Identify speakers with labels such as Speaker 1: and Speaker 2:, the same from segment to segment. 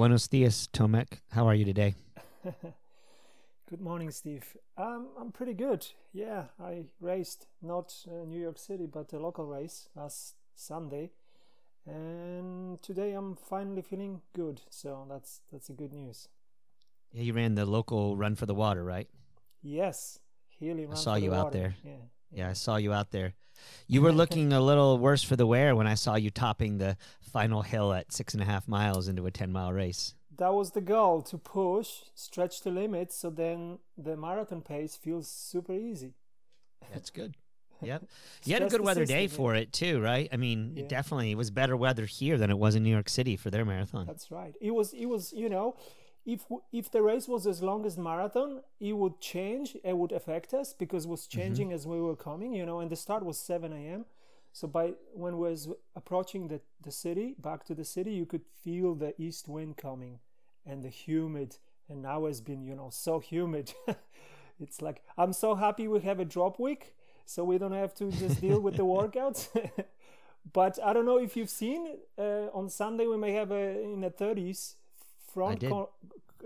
Speaker 1: Buenos dias, Tomek. How are you today?
Speaker 2: good morning, Steve. Um, I'm pretty good. Yeah, I raced not uh, New York City, but a local race last Sunday, and today I'm finally feeling good. So that's that's a good news.
Speaker 1: Yeah, you ran the local run for the water, right?
Speaker 2: Yes, Healy.
Speaker 1: I saw you
Speaker 2: out
Speaker 1: water. there.
Speaker 2: Yeah.
Speaker 1: Yeah, I saw you out there. You were looking a little worse for the wear when I saw you topping the final hill at six and a half miles into a 10 mile race.
Speaker 2: That was the goal to push, stretch the limits, so then the marathon pace feels super easy.
Speaker 1: That's good. Yep. You had a good weather day for it too, right? I mean,
Speaker 2: Yeah.
Speaker 1: it definitely it was better weather here than it was in New York City for their marathon.
Speaker 2: That's right. It was. It was. You know, if if the race was as long as marathon, it would change. It would affect us because it was changing as we were coming. You know, and the start was seven a.m. So by when we was approaching the the city, back to the city, you could feel the east wind coming and the humid. And now it's been, you know, so humid. it's like I'm so happy we have a drop week, so we don't have to just deal with the workouts. but I don't know if you've seen uh, on Sunday we may have a in the 30s front
Speaker 1: did.
Speaker 2: co-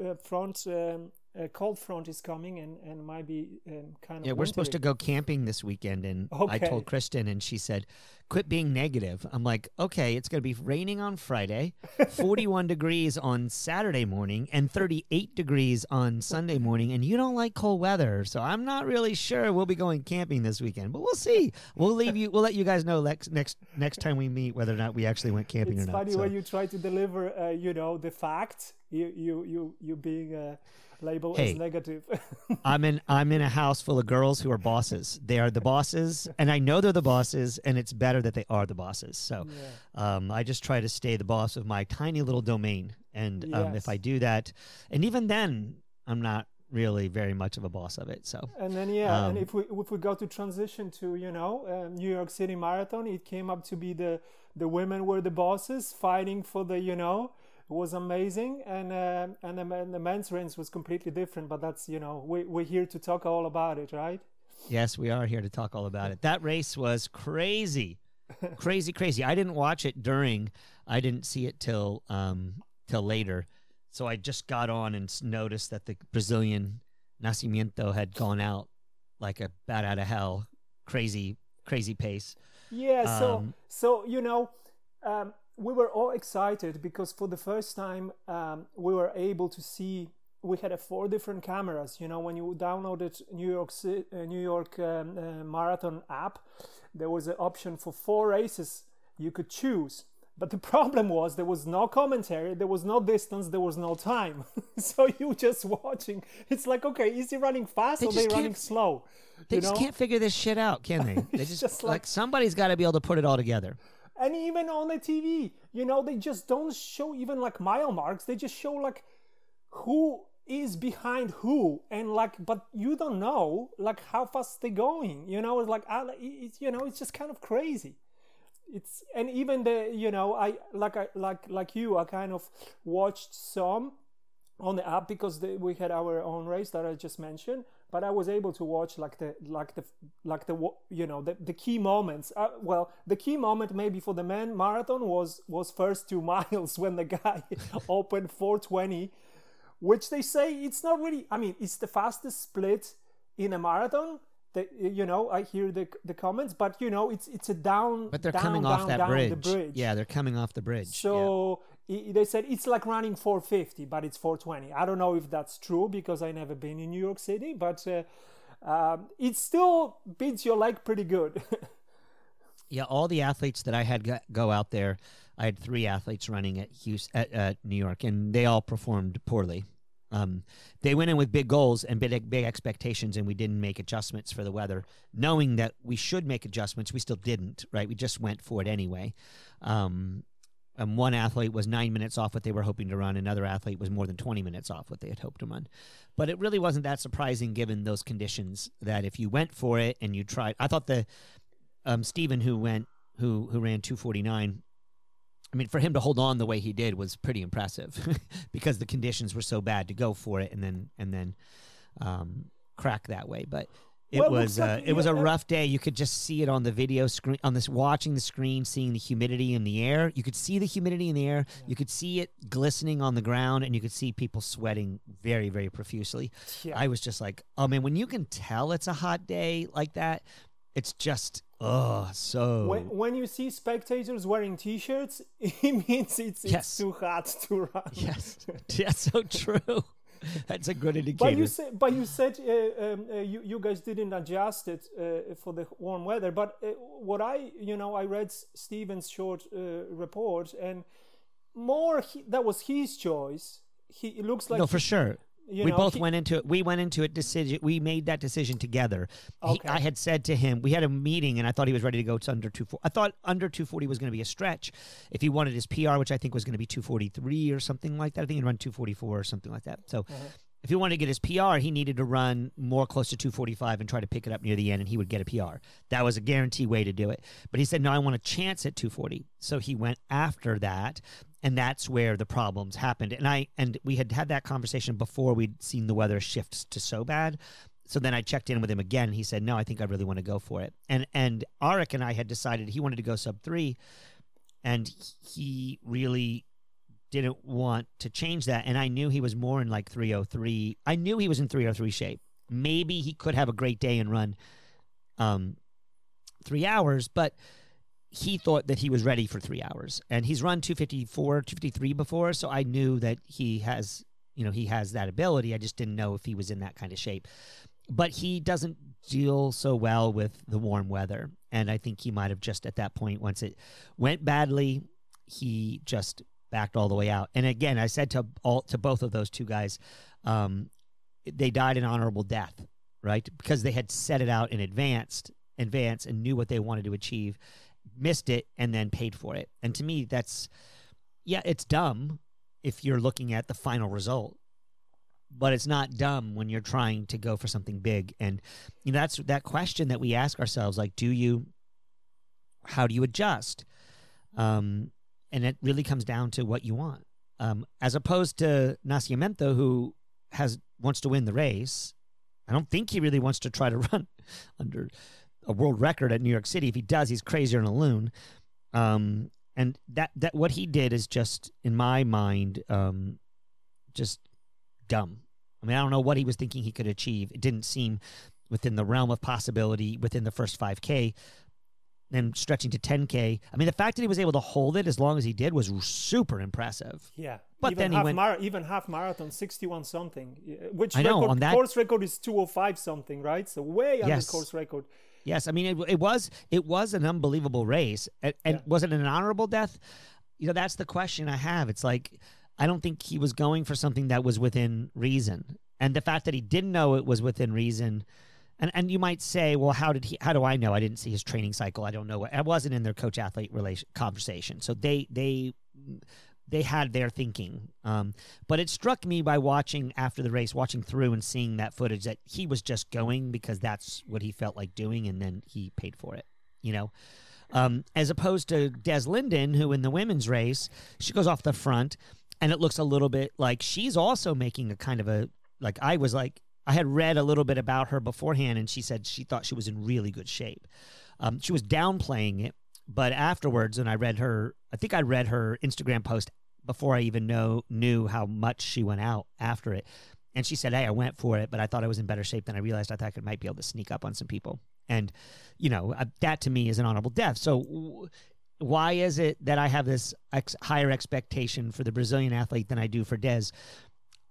Speaker 2: uh, front um, a cold front is coming and and might be um, kind of
Speaker 1: Yeah, we're supposed to go camping this weekend, and I told Kristen, and she said, "Quit being negative." I'm like, "Okay, it's going to be raining on Friday, 41 degrees on Saturday morning, and 38 degrees on Sunday morning, and you don't like cold weather, so I'm not really sure we'll be going camping this weekend, but we'll see. We'll leave you. We'll let you guys know next next next time we meet whether or not we actually went camping
Speaker 2: It's
Speaker 1: or not."
Speaker 2: funny
Speaker 1: So-
Speaker 2: when you try to deliver, uh, you know, the facts. You you you you being uh, labeled
Speaker 1: Hey.
Speaker 2: as negative.
Speaker 1: I'm in I'm in a house full of girls who are bosses. They are the bosses, and I know they're the bosses, and it's better that they are the bosses. So, um, I just try to stay the boss of my tiny little domain, and um, if I do that, and even then, I'm not really very much of a boss of it. So,
Speaker 2: And then yeah, and
Speaker 1: Um,
Speaker 2: if we if we go to transition to you know uh, New York City Marathon, it came up to be the the women were the bosses fighting for the you know was amazing, and uh, and the, men- the men's race was completely different. But that's you know we we're here to talk all about it, right?
Speaker 1: yes, we are here to talk all about it. That race was crazy, crazy, crazy. I didn't watch it during. I didn't see it till um, till later. So I just got on and noticed that the Brazilian Nascimento had gone out like a bat out of hell, crazy, crazy pace.
Speaker 2: Yeah, so
Speaker 1: Um,
Speaker 2: so you know, um, we were all excited because for the first time um, we were able to see. We had uh, four different cameras. You know, when you downloaded New York uh, New York um, uh, Marathon app, there was an option for four races you could choose. But the problem was there was no commentary, there was no distance, there was no time. so you just watching. It's like, okay, is he running fast
Speaker 1: They
Speaker 2: or they running slow?
Speaker 1: They
Speaker 2: you
Speaker 1: just
Speaker 2: know?
Speaker 1: can't figure this shit out, can they? They just,
Speaker 2: just
Speaker 1: like,
Speaker 2: like-
Speaker 1: somebody's got to be able to put it all together.
Speaker 2: And even on the TV, you know, they just don't show even like mile marks. They just show like who is behind who, and like, but you don't know like how fast they're going. You know, it's like, I- it's you know, it's just kind of crazy. It's and even the you know, I like I like like you, I kind of watched some on the app because we had our own race that I just mentioned. But I was able to watch like the like the like the you know the, the key moments. Uh, well, the key moment maybe for the men marathon was was first two miles when the guy opened 420, which they say it's not really. I mean, it's the fastest split in a marathon. The, you know, I hear the the comments, but you know, it's it's a down.
Speaker 1: But they're
Speaker 2: down,
Speaker 1: coming off that
Speaker 2: down
Speaker 1: bridge.
Speaker 2: The bridge.
Speaker 1: Yeah, they're coming off the bridge.
Speaker 2: So they said it's like running 450, but it's 420. I don't know if that's true because I never been in New York City, but uh, um, it still beats your leg pretty good.
Speaker 1: Yeah, all the athletes that I had go- out there, I had three athletes running at Houston, at, at New York, and they all performed poorly. Um, they went in with big goals and big big expectations, and we didn't make adjustments for the weather, knowing that we should make adjustments. We still didn't, right? We just went for it anyway. Um, and one athlete was nine minutes off what they were hoping to run. Another athlete was more than 20 minutes off what they had hoped to run. But it really wasn't that surprising given those conditions that if you went for it and you tried, I thought the um, Stephen who went who who ran 249 I mean, for him to hold on the way he did was pretty impressive because the conditions were so bad to go for it and then and then um, crack that way. But It
Speaker 2: Well, it
Speaker 1: was
Speaker 2: looks like
Speaker 1: uh, it was a
Speaker 2: uh,
Speaker 1: rough day. You could just see it on the video screen, on this watching the screen, seeing the humidity in the air. You could see the humidity in the air. You could see it glistening on the ground, and you could see people sweating very, very profusely.
Speaker 2: Yeah.
Speaker 1: I was just like, oh man, when you can tell it's a hot day like that, it's just oh so.
Speaker 2: When, when you see spectators wearing t-shirts, it means it's,
Speaker 1: Yes.
Speaker 2: it's too hot to run.
Speaker 1: yes, that's so true. That's a good indicator.
Speaker 2: But you said, but you said uh, um, uh, you you guys didn't adjust it uh, for the warm weather. But uh, what I you know I read Steven's short uh, report and more he, that was his choice. He it looks like
Speaker 1: no, for sure.
Speaker 2: You
Speaker 1: we
Speaker 2: know,
Speaker 1: both
Speaker 2: he-
Speaker 1: went into it. We went into it decision. We made that decision together. He- I had said to him, we had a meeting, and I thought he was ready to go to under two. I thought under two forty was going to be a stretch. If he wanted his PR, which I think was going to be two forty three or something like that, I think he'd run two forty four or something like that. So.
Speaker 2: Uh-huh.
Speaker 1: If he wanted to get his PR, he needed to run more close to 245 and try to pick it up near the end, and he would get a PR. That was a guaranteed way to do it. But he said, No, I want a chance at 240. So he went after that, and that's where the problems happened. And I and we had had that conversation before we'd seen the weather shift to so bad. So then I checked in with him again. He said, "No, I think I really want to go for it." And and Arik and I had decided he wanted to go sub three, and he really didn't want to change that. And I knew he was more in like 303. I knew he was in 303 shape. Maybe he could have a great day and run um, three hours, but he thought that he was ready for three hours. And he's run 254, 253 before. So I knew that he has, you know, he has that ability. I just didn't know if he was in that kind of shape. But he doesn't deal so well with the warm weather. And I think he might have just at that point, once it went badly, he just backed all the way out. And again, I said to all to both of those two guys, um, they died an honorable death, right? Because they had set it out in advance, advance, and knew what they wanted to achieve, missed it, and then paid for it. And to me, that's yeah, it's dumb if you're looking at the final result. But it's not dumb when you're trying to go for something big. And you know, that's that question that we ask ourselves, like, do you how do you adjust? Um, and it really comes down to what you want. Um, as opposed to Nascimento, who has wants to win the race. I don't think he really wants to try to run under a world record at New York City. If he does, he's crazier than a loon. Um, and that that what he did is just, in my mind, um, just dumb. I mean, I don't know what he was thinking he could achieve. It didn't seem within the realm of possibility within the first 5K. Then stretching to 10K. I mean, the fact that he was able to hold it as long as he did was super impressive.
Speaker 2: Yeah,
Speaker 1: But
Speaker 2: even
Speaker 1: then he
Speaker 2: half
Speaker 1: went-
Speaker 2: mar- even half marathon, sixty-one something, which
Speaker 1: I know,
Speaker 2: record,
Speaker 1: on that-
Speaker 2: course record is two hundred five something, right? So way under
Speaker 1: Yes.
Speaker 2: course record.
Speaker 1: Yes, I mean it, it was it was an unbelievable race, and, and
Speaker 2: Yeah.
Speaker 1: was it an honorable death? You know, that's the question I have. It's like I don't think he was going for something that was within reason, and the fact that he didn't know it was within reason, and and you might say, well, how did he? How do I know? I didn't see his training cycle. I don't know. I wasn't in their coach athlete relation conversation, so they they they had their thinking. Um, but it struck me by watching after the race, watching through and seeing that footage that he was just going because that's what he felt like doing, and then he paid for it. You know, um, as opposed to Des Linden, who in the women's race she goes off the front, and it looks a little bit like she's also making a kind of a like I was like I had read a little bit about her beforehand, and she said she thought she was in really good shape. Um, she was downplaying it, but afterwards, and I read her, I think I read her Instagram post before I even know knew how much she went out after it. And she said, "Hey, I went for it, but I thought I was in better shape than I realized. I thought I might be able to sneak up on some people." And you know, that to me is an honorable death. So, why is it that I have this ex- higher expectation for the Brazilian athlete than I do for Des?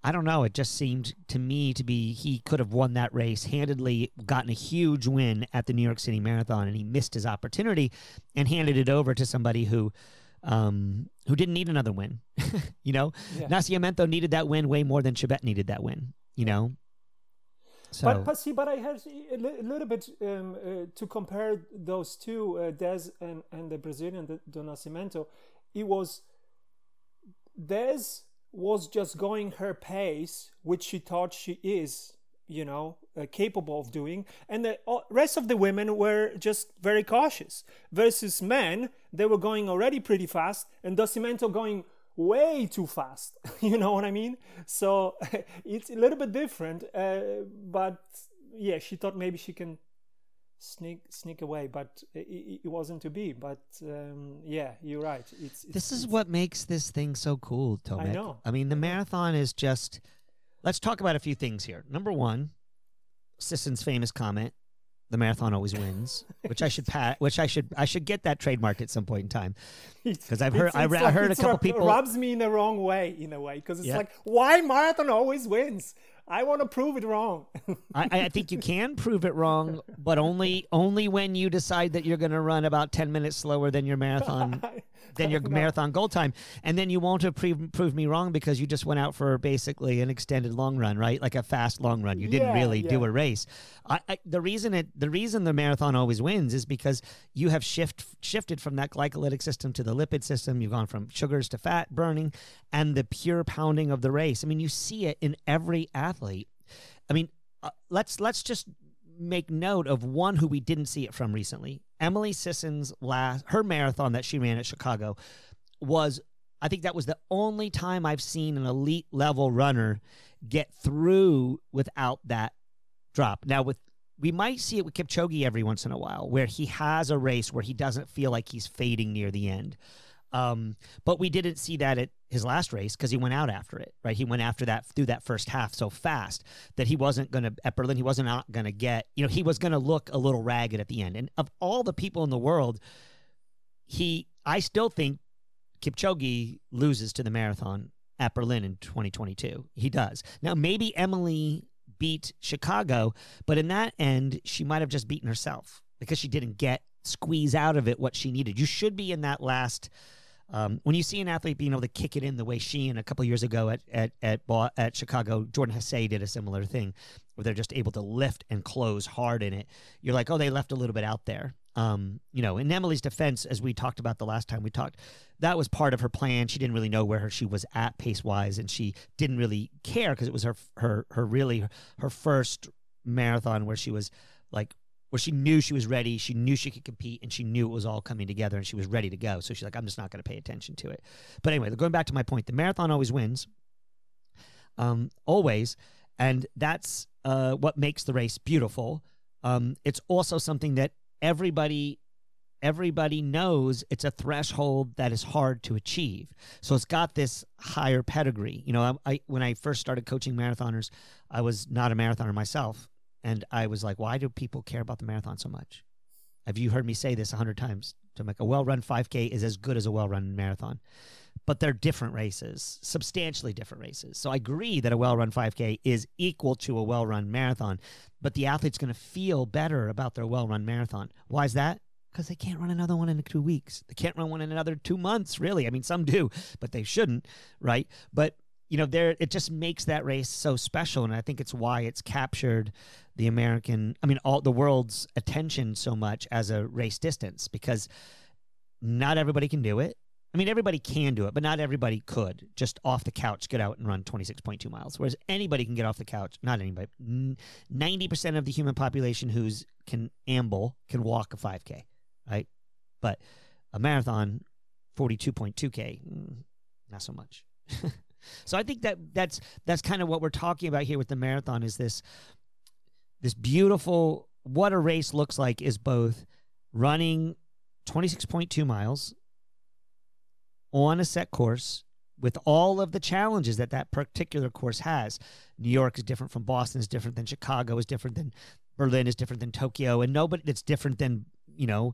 Speaker 1: I don't know. It just seemed to me to be he could have won that race handedly, gotten a huge win at the New York City Marathon, and he missed his opportunity and handed it over to somebody who, um, who didn't need another win. you know,
Speaker 2: Yeah.
Speaker 1: Nascimento needed that win way more than Chebet needed that win. You know, so
Speaker 2: But, but see, but I had a li- a little bit um, uh, to compare those two, uh, Des and, and the Brazilian, the, Do Nascimento. It was Des was just going her pace, which she thought she is, you know, uh, capable of doing, and the uh, rest of the women were just very cautious. Versus men, they were going already pretty fast, and Nascimento going way too fast. you know what I mean? So it's a little bit different, uh, but yeah, she thought maybe she can sneak sneak away, but it, it wasn't to be. But um, yeah, you're right. It's, it's
Speaker 1: this is
Speaker 2: it's,
Speaker 1: what makes this thing so cool, Tomek.
Speaker 2: I know.
Speaker 1: I mean, the marathon is just. Let's talk about a few things here. Number one, Sisson's famous comment: "The marathon always wins," which I should pat. Which I should I should get that trademarked at some point in time. 'Cause I've heard-
Speaker 2: it's-
Speaker 1: I
Speaker 2: it's
Speaker 1: I heard a
Speaker 2: it's
Speaker 1: couple
Speaker 2: rub-
Speaker 1: people-
Speaker 2: rubs me in the wrong way in a way because it's
Speaker 1: Yeah.
Speaker 2: like why marathon always wins. I want to prove it wrong.
Speaker 1: I, I think you can prove it wrong, but only only when you decide that you're going to run about ten minutes slower than your marathon than your marathon goal time, and then you won't have pre- proved me wrong because you just went out for basically an extended long run, right? Like a fast long run. You didn't
Speaker 2: Yeah,
Speaker 1: really do a race. I, I, the reason it the reason the marathon always wins is because you have shift shifted from that glycolytic system to the lipid system. You've gone from sugars to fat burning, and the pure pounding of the race. I mean, you see it in every athlete. I mean, uh, let's let's just make note of one who we didn't see it from recently. Emily Sisson's last her marathon that she ran at Chicago was I think that was the only time I've seen an elite level runner get through without that drop. Now with we might see it with Kipchoge every once in a while where he has a race where he doesn't feel like he's fading near the end. Um, but we didn't see that at his last race because he went out after it, right? He went after that through that first half so fast that he wasn't going to, at Berlin, he wasn't not going to get, you know, he was going to look a little ragged at the end. And of all the people in the world, he, I still think Kipchoge loses to the marathon at Berlin in 2022. He does. Now, maybe Emily beat Chicago, but in that end, she might have just beaten herself because she didn't get squeeze out of it what she needed. You should be in that last. Um, when you see an athlete being able to kick it in the way she and a couple years ago at at at, at Chicago, Jordan Hasay did a similar thing, where they're just able to lift and close hard in it. You're like, oh, they left a little bit out there. Um, you know, in Emily's defense, as we talked about the last time we talked, that was part of her plan. She didn't really know where her, she was at pace wise, and she didn't really care because it was her her her really her first marathon where she was like where she knew she was ready, she knew she could compete, and she knew it was all coming together, and she was ready to go. So she's like, I'm just not going to pay attention to it. But anyway, going back to my point, the marathon always wins, um, always, and that's uh, what makes the race beautiful. Um, it's also something that everybody everybody knows it's a threshold that is hard to achieve. So it's got this higher pedigree. You know, I, I when I first started coaching marathoners, I was not a marathoner myself, and I was like, why do people care about the marathon so much? Have you heard me say this a hundred times? To make a well-run 5K is as good as a well-run marathon, but they're different races, substantially different races. So I agree that a well-run 5K is equal to a well-run marathon, but the athlete's going to feel better about their well-run marathon. Why is that? because they can't run another one in two weeks. They can't run one in another two months, really. I mean, some do, but they shouldn't, right? But you know, there it just makes that race so special, and I think it's why it's captured the American, I mean, all the world's attention so much as a race distance because not everybody can do it. I mean, everybody can do it, but not everybody could just off the couch get out and run 26.2 miles. Whereas anybody can get off the couch, not anybody, 90% of the human population who's can amble can walk a 5K right? But a marathon, forty-two point two k, mm, not so much. so I think that that's that's kind of what we're talking about here with the marathon is this this beautiful what a race looks like is both running twenty six point two miles on a set course with all of the challenges that that particular course has. New York is different from Boston, is different than Chicago, is different than Berlin, is different than Tokyo, and nobody that's different than you know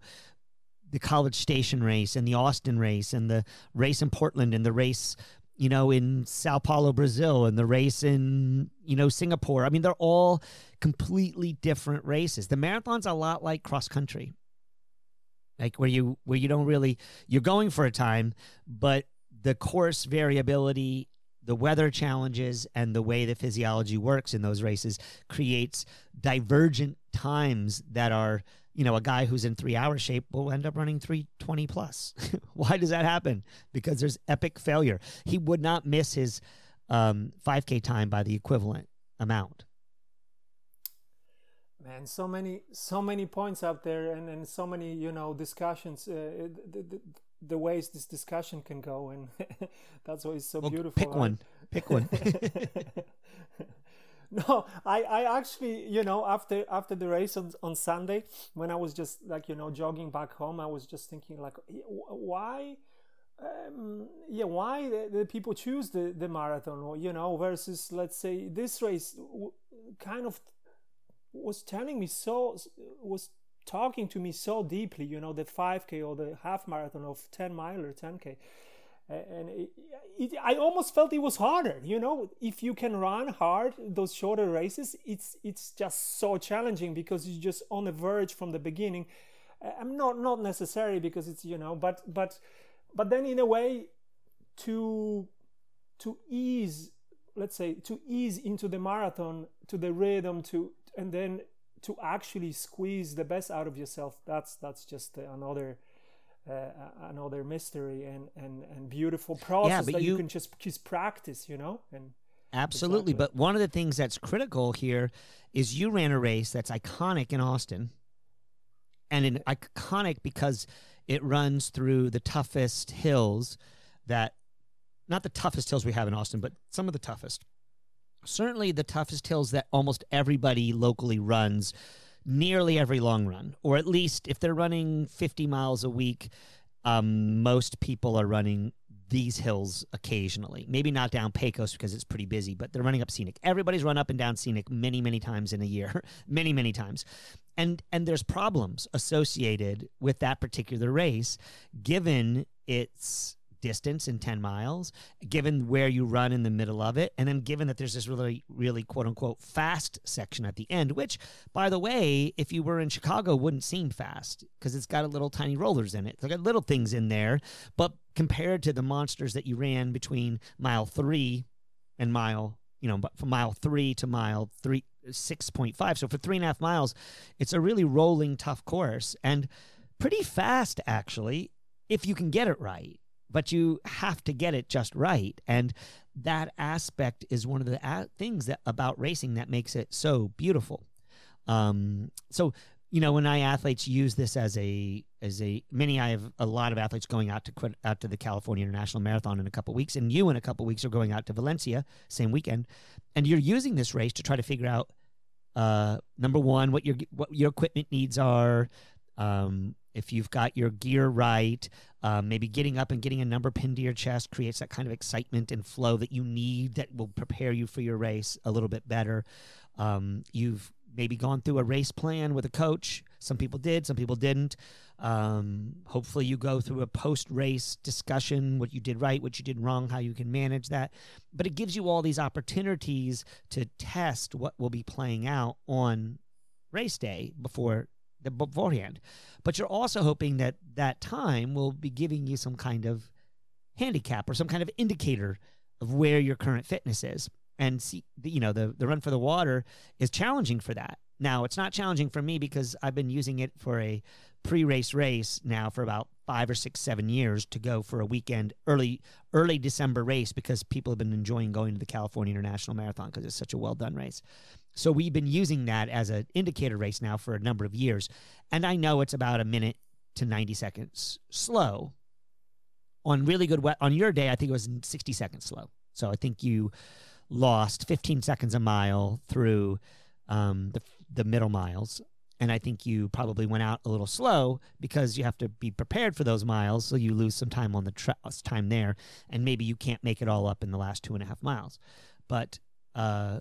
Speaker 1: the College Station race and the Austin race and the race in Portland and the race you know in Sao Paulo, Brazil, and the race in you know Singapore. I mean, they're all completely different races. The marathon's a lot like cross country. Like where you where you don't really you're going for a time, but the course variability, the weather challenges, and the way the physiology works in those races creates divergent times that are, you know, a guy who's in three hour shape will end up running 320 plus. Why does that happen? Because there's epic failure. He would not miss his um, 5K time by the equivalent amount.
Speaker 2: Man, so many, so many points out there, and, and so many, you know, discussions. Uh, the, the, the ways this discussion can go, and that's why it's so
Speaker 1: Well,
Speaker 2: beautiful.
Speaker 1: pick
Speaker 2: right?
Speaker 1: one. Pick one.
Speaker 2: no, I, I actually, you know, after after the race on, on Sunday, when I was just like, you know, jogging back home, I was just thinking like, why, um, yeah, why the, the, people choose the the marathon, you know, versus let's say this race, kind of was telling me so was talking to me so deeply, you know, the 5K or the half marathon of 10 mile or 10K and it, it, I almost felt it was harder. You know, if you can run hard those shorter races, it's it's just so challenging because you're just on the verge from the beginning. I'm not not necessarily because it's you know, but but but then in a way to to ease, let's say, to ease into the marathon, to the rhythm, to and then to actually squeeze the best out of yourself. That's that's just another uh, another mystery and, and, and beautiful process yeah, that you, you, can just just practice, you know. And
Speaker 1: absolutely, exactly. but one of the things that's critical here is you ran a race that's iconic in Austin, and in, iconic because it runs through the toughest hills that, not the toughest hills we have in Austin, but some of the toughest. Certainly, the toughest hills that almost everybody locally runs nearly every long run, or at least if they're running 50 miles a week, um, most people are running these hills occasionally. Maybe not down Pecos because it's pretty busy, but they're running up Scenic. Everybody's run up and down Scenic many, many times in a year, many, many times. And and there's problems associated with that particular race, given its distance in 10 miles, given where you run in the middle of it, and then given that there's this really, really quote unquote fast section at the end, which, by the way, if you were in Chicago, wouldn't seem fast because it's got a little tiny rollers in it. It's got little things in there, but compared to the monsters that you ran between mile three and mile, you know, from mile three to mile three, 6.5. So for three and a half miles, it's a really rolling, tough course and pretty fast, actually, if you can get it right but you have to get it just right. And that aspect is one of the a- things that about racing that makes it so beautiful. Um, so you know when I athletes use this as a as a many I have a lot of athletes going out to quit out to the California International Marathon in a couple weeks, and you in a couple weeks are going out to Valencia same weekend, and you're using this race to try to figure out uh, number one what your what your equipment needs are, um, if you've got your gear right, um, maybe getting up and getting a number pinned to your chest creates that kind of excitement and flow that you need that will prepare you for your race a little bit better. Um, you've maybe gone through a race plan with a coach. Some people did, some people didn't. Um, hopefully, you go through a post race discussion what you did right, what you did wrong, how you can manage that. But it gives you all these opportunities to test what will be playing out on race day before the beforehand. But you're also hoping that that time will be giving you some kind of handicap or some kind of indicator of where your current fitness is. And see, you know, the the run for the water is challenging for that. Now, it's not challenging for me because I've been using it for a pre-race race now for about five or six, seven years to go for a weekend early early December race because people have been enjoying going to the California International Marathon because it's such a well done race. So we've been using that as an indicator race now for a number of years. And I know it's about a minute to 90 seconds slow. On really good we- on your day, I think it was 60 seconds slow. So I think you lost 15 seconds a mile through um, the the middle miles. And I think you probably went out a little slow because you have to be prepared for those miles. So you lose some time on the tra- time there, and maybe you can't make it all up in the last two and a half miles. But uh,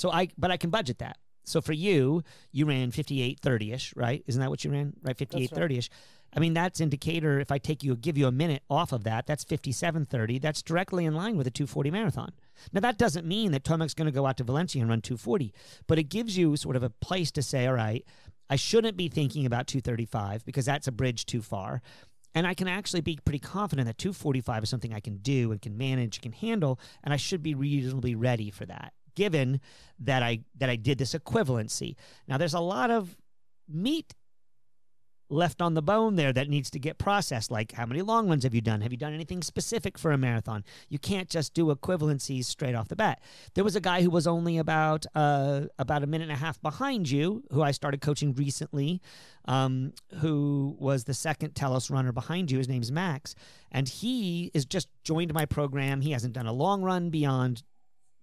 Speaker 1: so I, but I can budget that. So for you, you ran 58 30 ish, right? Isn't that what you ran? Right? 58 30 ish. I mean, that's indicator. If I take you, give you a minute off of that, that's 57.30. That's directly in line with a 240 marathon. Now, that doesn't mean that Tomek's going to go out to Valencia and run 240, but it gives you sort of a place to say, all right, I shouldn't be thinking about 235 because that's a bridge too far. And I can actually be pretty confident that 245 is something I can do and can manage, can handle, and I should be reasonably ready for that, given that I that I did this equivalency. Now, there's a lot of meat left on the bone there that needs to get processed. Like, how many long runs have you done? Have you done anything specific for a marathon? You can't just do equivalencies straight off the bat. There was a guy who was only about uh, about a minute and a half behind you, who I started coaching recently, um, who was the second Telos runner behind you. His name's Max, and he is just joined my program. He hasn't done a long run beyond,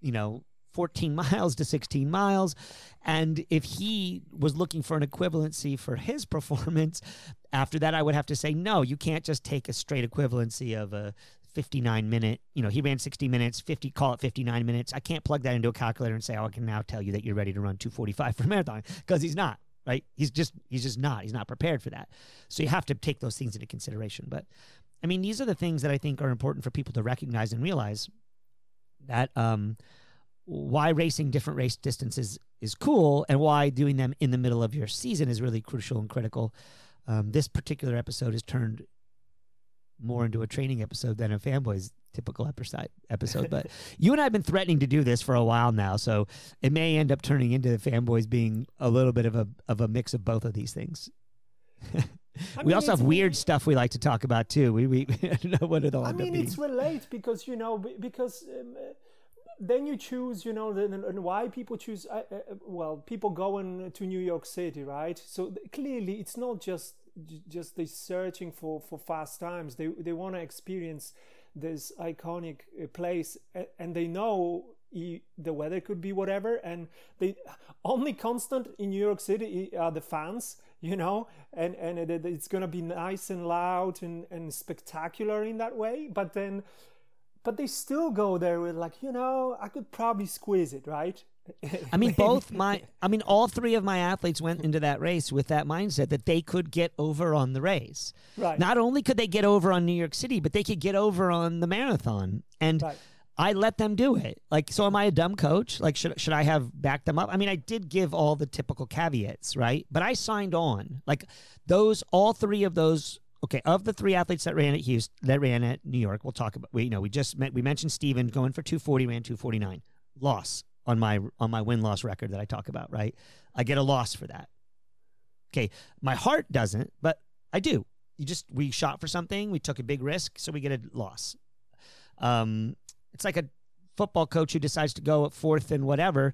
Speaker 1: you know, 14 miles to 16 miles. And if he was looking for an equivalency for his performance, after that, I would have to say, no, you can't just take a straight equivalency of a 59 minute, you know, he ran 60 minutes, 50, call it 59 minutes. I can't plug that into a calculator and say, oh, I can now tell you that you're ready to run 245 for a marathon because he's not, right? He's just, he's just not, he's not prepared for that. So you have to take those things into consideration. But I mean, these are the things that I think are important for people to recognize and realize that, um, why racing different race distances is cool and why doing them in the middle of your season is really crucial and critical. Um, this particular episode has turned more into a training episode than a fanboys typical episode episode but you and I have been threatening to do this for a while now so it may end up turning into the fanboys being a little bit of a of a mix of both of these things. We
Speaker 2: mean,
Speaker 1: also have weird stuff we like to talk about too. We we I don't know what it'll
Speaker 2: I mean, it's relate because you know because um, then you choose you know and why people choose uh, uh, well people going to New York City right? So clearly it's not just just they searching for for fast times. They they want to experience this iconic uh, place and they know e- the weather could be whatever and the only constant in New York City are the fans you know? And and it, it's gonna be nice and loud and and spectacular in that way but then but they still go there with like you know i could probably squeeze it right
Speaker 1: I mean, both my, I mean, all three of my athletes went into that race with that mindset that they could get over on the race.
Speaker 2: Right.
Speaker 1: Not only could they get over on New York City, but they could get over on the marathon. And
Speaker 2: Right.
Speaker 1: I let them do it. Like, so am I a dumb coach? Like, should should I have backed them up? I mean, I did give all the typical caveats, right? But I signed on. Like, those, all three of those. Okay, of the three athletes that ran at Houston, that ran at New York, we'll talk about. We you know we just met, we mentioned Steven going for 240, ran 249, loss on my on my win loss record that I talk about. Right, I get a loss for that. Okay, my heart doesn't, but I do. You just we shot for something, we took a big risk, so we get a loss. Um, it's like a football coach who decides to go at fourth and whatever.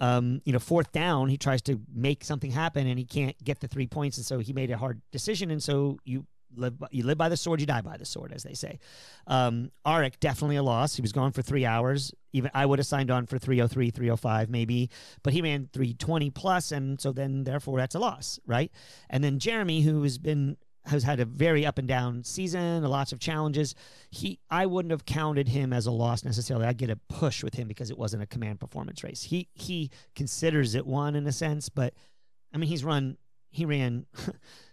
Speaker 1: Um, you know, fourth down, he tries to make something happen and he can't get the three points, and so he made a hard decision, and so you live by, you live by the sword, you die by the sword, as they say. Um, Arik definitely a loss. He was gone for three hours. Even I would have signed on for 303, 305 maybe, but he ran 320 plus, and so then therefore that's a loss, right? And then Jeremy, who has been has had a very up and down season, lots of challenges. He, I wouldn't have counted him as a loss necessarily. I'd get a push with him because it wasn't a command performance race. He he considers it one in a sense, but I mean he's run he ran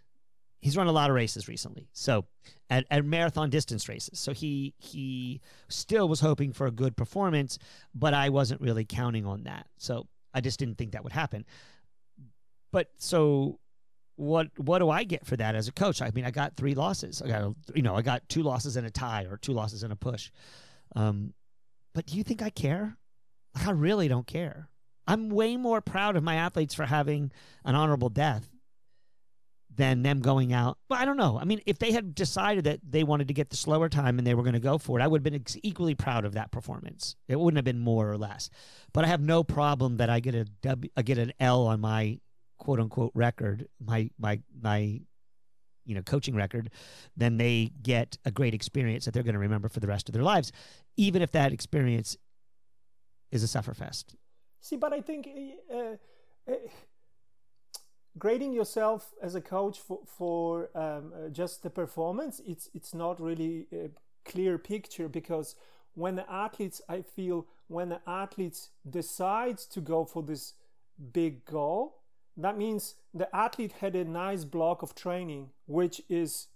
Speaker 1: he's run a lot of races recently. So at, at marathon distance races. So he he still was hoping for a good performance, but I wasn't really counting on that. So I just didn't think that would happen. But so what what do I get for that as a coach? I mean, I got three losses. I got a, you know, I got two losses and a tie or two losses and a push. Um, but do you think I care? I really don't care. I'm way more proud of my athletes for having an honorable death than them going out. But I don't know. I mean, if they had decided that they wanted to get the slower time and they were going to go for it, I would have been ex- equally proud of that performance. It wouldn't have been more or less. But I have no problem that I get a W, I get an L on my quote unquote record, my my my you know coaching record, then they get a great experience that they're going to remember for the rest of their lives, even if that experience is a sufferfest.
Speaker 2: See, but I think uh, uh, grading yourself as a coach for, for um, uh, just the performance, it's it's not really a clear picture because when the athletes, I feel, when the athletes decide to go for this big goal, that means the athlete had a nice block of training, which is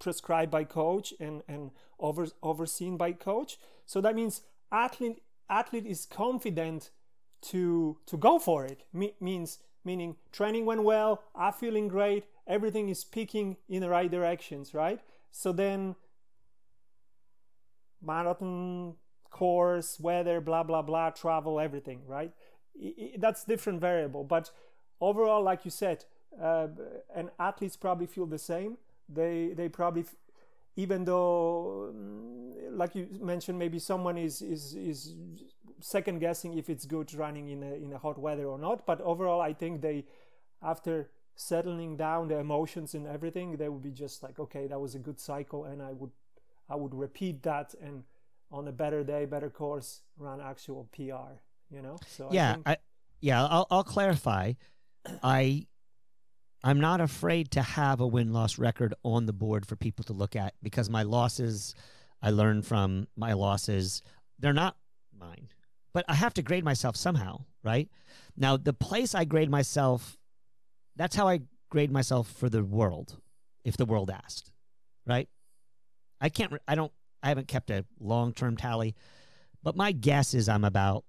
Speaker 2: prescribed by coach and, and over, overseen by coach. So that means athlete athlete is confident to to go for it. Me- means meaning training went well, I'm feeling great, everything is peaking in the right directions, right? So then marathon course, weather, blah blah blah, travel, everything, right? I- I- that's different variable, but overall, like you said, uh, and athletes probably feel the same. They they probably, f- even though, mm, like you mentioned, maybe someone is is is second guessing if it's good running in a in a hot weather or not. But overall, I think they, after settling down the emotions and everything, they would be just like, okay, that was a good cycle, and I would I would repeat that and on a better day, better course, run actual PR. You know. So
Speaker 1: yeah,
Speaker 2: I think,
Speaker 1: I, yeah. I'll, I'll clarify. I I'm not afraid to have a win loss record on the board for people to look at because my losses, I learn from my losses, they're not mine. But I have to grade myself somehow, right? Now, the place I grade myself, that's how I grade myself for the world, if the world asked, right? I can't, I don't, I haven't kept a long term tally, but my guess is I'm about,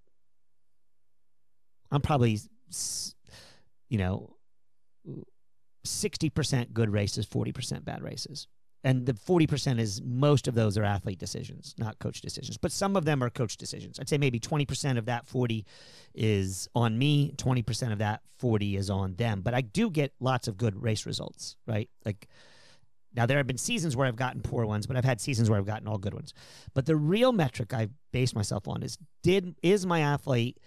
Speaker 1: I'm probably, you know, 60% good races, 40% bad races. And the 40% is most of those are athlete decisions, not coach decisions. But some of them are coach decisions. I'd say maybe 20% of that 40 is on me, 20% of that 40 is on them. But I do get lots of good race results, right? Like now there have been seasons where I've gotten poor ones, but I've had seasons where I've gotten all good ones. But the real metric I base myself on is did is my athlete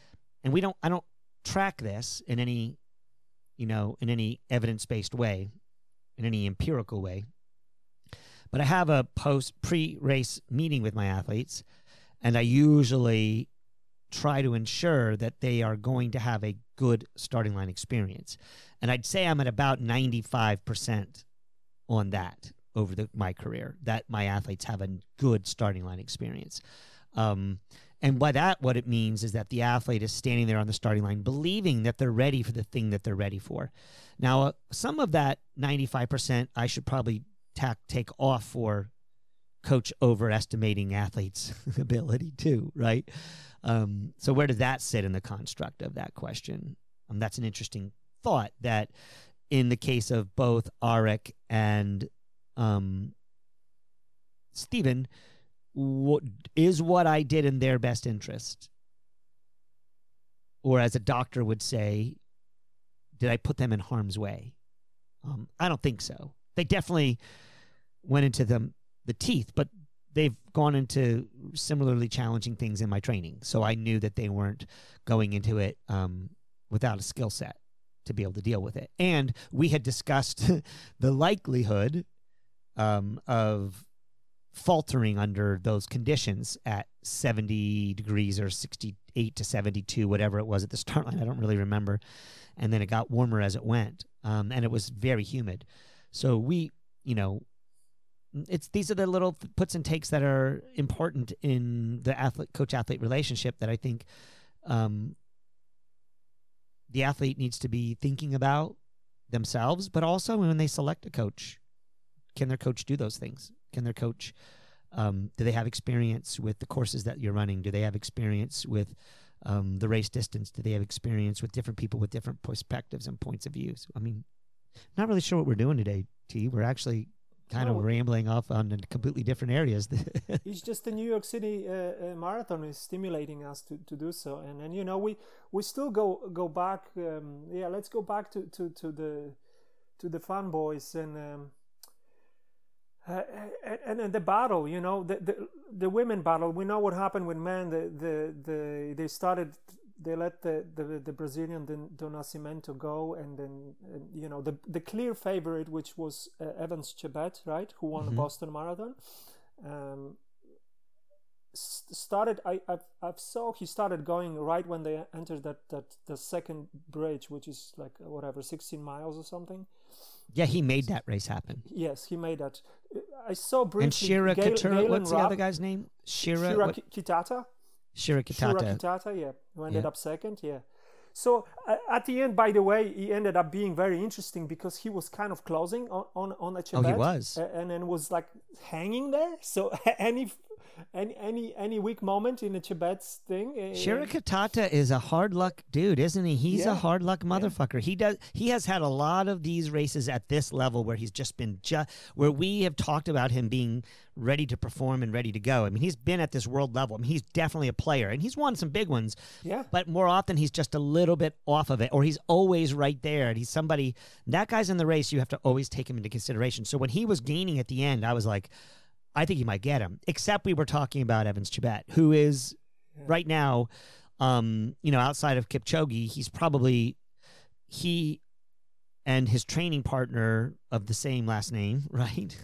Speaker 1: and we don't I don't track this in any you know, in any evidence based way, in any empirical way. But I have a post pre race meeting with my athletes, and I usually try to ensure that they are going to have a good starting line experience. And I'd say I'm at about 95% on that over the, my career, that my athletes have a good starting line experience. Um, and by that, what it means is that the athlete is standing there on the starting line, believing that they're ready for the thing that they're ready for. Now, uh, some of that 95%, I should probably ta- take off for coach overestimating athletes' ability too, right? Um, so, where does that sit in the construct of that question? Um, that's an interesting thought that in the case of both Arik and um, Stephen, what is what I did in their best interest? Or as a doctor would say, did I put them in harm's way? Um, I don't think so. They definitely went into the the teeth, but they've gone into similarly challenging things in my training. So I knew that they weren't going into it um, without a skill set to be able to deal with it. And we had discussed the likelihood um, of faltering under those conditions at 70 degrees or 68 to 72, whatever it was at the start line. I don't really remember. And then it got warmer as it went. Um, and it was very humid. So we, you know, it's these are the little puts and takes that are important in the athlete coach athlete relationship that I think um, the athlete needs to be thinking about themselves, but also when they select a coach, can their coach do those things? Can their coach um, do they have experience with the courses that you're running? Do they have experience with um, the race distance? Do they have experience with different people with different perspectives and points of views? I mean, not really sure what we're doing today, T. We're actually kind
Speaker 2: No.
Speaker 1: of rambling off on completely different areas.
Speaker 2: it's just the New York City uh, uh, Marathon is stimulating us to, to do so, and and you know we we still go go back. Um, yeah, let's go back to, to, to the to the fanboys and. Um, uh, and, and the battle, you know, the, the the women battle. We know what happened with men. The the, the they started. They let the, the, the Brazilian Don Nascimento go, and then and, you know the the clear favorite, which was uh, Evans Chebet, right, who won the
Speaker 1: Mhm.
Speaker 2: Boston Marathon. Um, started I, I I saw he started going right when they entered that that the second bridge, which is like whatever sixteen miles or something.
Speaker 1: yeah, he made that race happen.
Speaker 2: Yes, he made that. I saw briefly.
Speaker 1: and Shura
Speaker 2: Gail-
Speaker 1: Katura, what's the other guy's name? Shura,
Speaker 2: Shura Kitata.
Speaker 1: Shura
Speaker 2: Shura
Speaker 1: Kitata.
Speaker 2: Kitata, yeah, who ended
Speaker 1: Yeah.
Speaker 2: up second, yeah. So uh, at the end, by the way, he ended up being very interesting because he was kind of closing on on, on a
Speaker 1: Oh, he was.
Speaker 2: and then was like hanging there. So any any any any weak moment in a Chebet's thing, uh,
Speaker 1: Shura Kitata is a hard luck dude, isn't he? He's a hard luck motherfucker. He does. He has had a lot of these races at this level where he's just been just where we have talked about him being ready to perform and ready to go. I mean, he's been at this world level. I mean, he's definitely a player, and he's won some big ones.
Speaker 2: yeah,
Speaker 1: But more often, he's just a little bit off of it, or he's always right there. And he's somebody that guy's in the race. You have to always take him into consideration. So when he was gaining at the end, I was like, I think he might get him. Except we were talking about Evans Chebet, who is
Speaker 2: Yeah.
Speaker 1: right now, um, you know, outside of Kipchoge, he's probably he and his training partner of the same last name, right?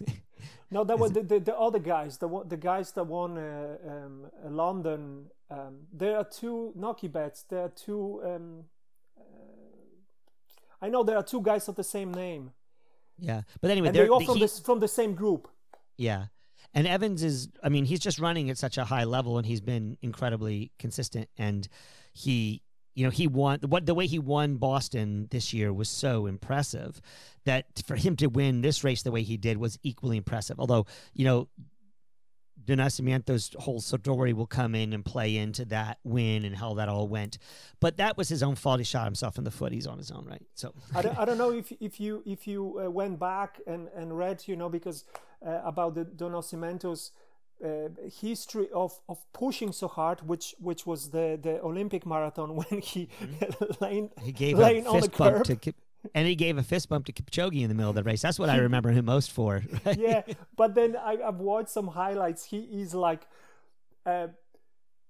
Speaker 2: No, that was the, the, the other guys. The the guys that won uh, um, uh, London. Um, there are two Noki bets. There are two. Um, uh, I know there are two guys of the same name,
Speaker 1: Yeah, but anyway,
Speaker 2: and
Speaker 1: they're,
Speaker 2: they're all
Speaker 1: the-
Speaker 2: from
Speaker 1: he-
Speaker 2: this from the same group.
Speaker 1: Yeah. And Evans is I mean, he's just running at such a high level and he's been incredibly consistent and he you know, he won what the way he won Boston this year was so impressive that for him to win this race the way he did was equally impressive. Although, you know, De Nascimento's whole story will come in and play into that win and how that all went. But that was his own fault. He shot himself in the foot. He's on his own, right? So
Speaker 2: I don't, I don't know if if you if you uh, went back and and read you know because uh, about the do Nascimento's uh, history of of pushing so hard, which which was the the Olympic marathon when he laying
Speaker 1: he gave
Speaker 2: laying
Speaker 1: a
Speaker 2: on the
Speaker 1: fist bump
Speaker 2: curb.
Speaker 1: to Kip, and he gave a fist bump to Kipchoge in the middle of the race. That's what I remember him most for. right?
Speaker 2: yeah, but then I, I've watched some highlights. He is like uh,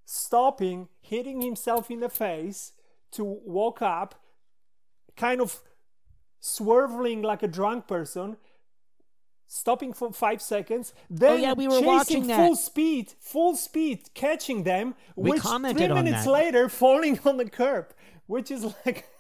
Speaker 2: stopping, hitting himself in the face to walk up, kind of swerving like a drunk person, stopping for five seconds. Oh, then
Speaker 1: Oh, yeah, we were
Speaker 2: chasing full speed, full speed, catching them.
Speaker 1: We
Speaker 2: which three minutes
Speaker 1: that.
Speaker 2: later, falling on the curb, which is like.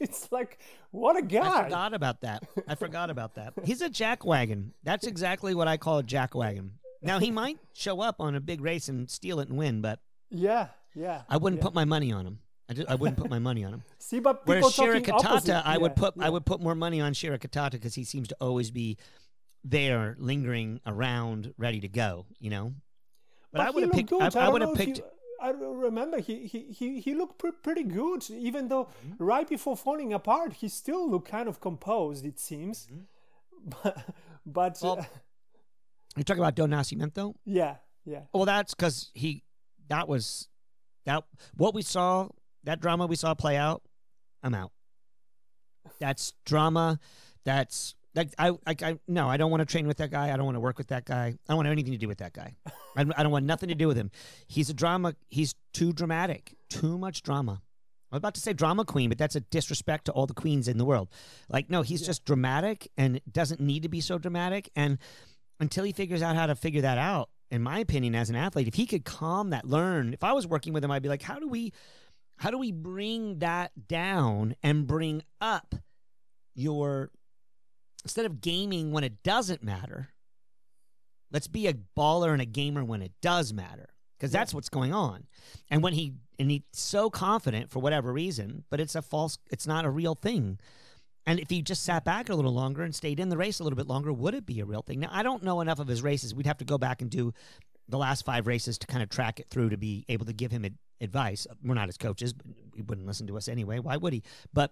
Speaker 2: It's like what a guy!
Speaker 1: I forgot about that. I forgot about that. He's a jackwagon. That's exactly what I call a jackwagon. Now he might show up on a big race and steal it and win, but
Speaker 2: Yeah, yeah.
Speaker 1: I wouldn't
Speaker 2: yeah.
Speaker 1: put my money on him. I, just, I wouldn't put my money on him.
Speaker 2: See, but people
Speaker 1: Whereas
Speaker 2: talking Shura.
Speaker 1: Kitata, I would
Speaker 2: Yeah,
Speaker 1: put I would put more money on Shura Kitata because he seems to always be there, lingering around, ready to go. You know. But, I would have picked.
Speaker 2: Good.
Speaker 1: I, I would have picked.
Speaker 2: you- I remember he he he, he looked pre- pretty good, even though
Speaker 1: Mm-hmm.
Speaker 2: right before falling apart, he still looked kind of composed. It seems, but but
Speaker 1: Mm-hmm. Well-
Speaker 2: uh,
Speaker 1: You're talking about do Nascimento.
Speaker 2: yeah, yeah,
Speaker 1: Well, that's because he. That was that. What we saw, that drama we saw play out. I'm out. That's drama. That's like I, I, I no, I don't want to train with that guy. I don't want to work with that guy. I don't want anything to do with that guy. I, I don't want nothing to do with him. He's a drama. He's too dramatic. Too much drama. I was about to say drama queen, but that's a disrespect to all the queens in the world. Like, no, he's just dramatic and doesn't need to be so dramatic. And until he figures out how to figure that out, in my opinion, as an athlete, if he could calm that, learn. If I was working with him, I'd be like, how do we, how do we bring that down and bring up your instead of gaming when it doesn't matter, let's be a baller and a gamer when it does matter. Because that's what's going on. And when he and he's so confident for whatever reason, but it's a false it's not a real thing. And if he just sat back a little longer and stayed in the race a little bit longer, would it be a real thing? Now I don't know enough of his races. We'd have to go back and do the last five races to kind of track it through to be able to give him ad- advice. We're not his coaches, but he wouldn't listen to us anyway. Why would he? But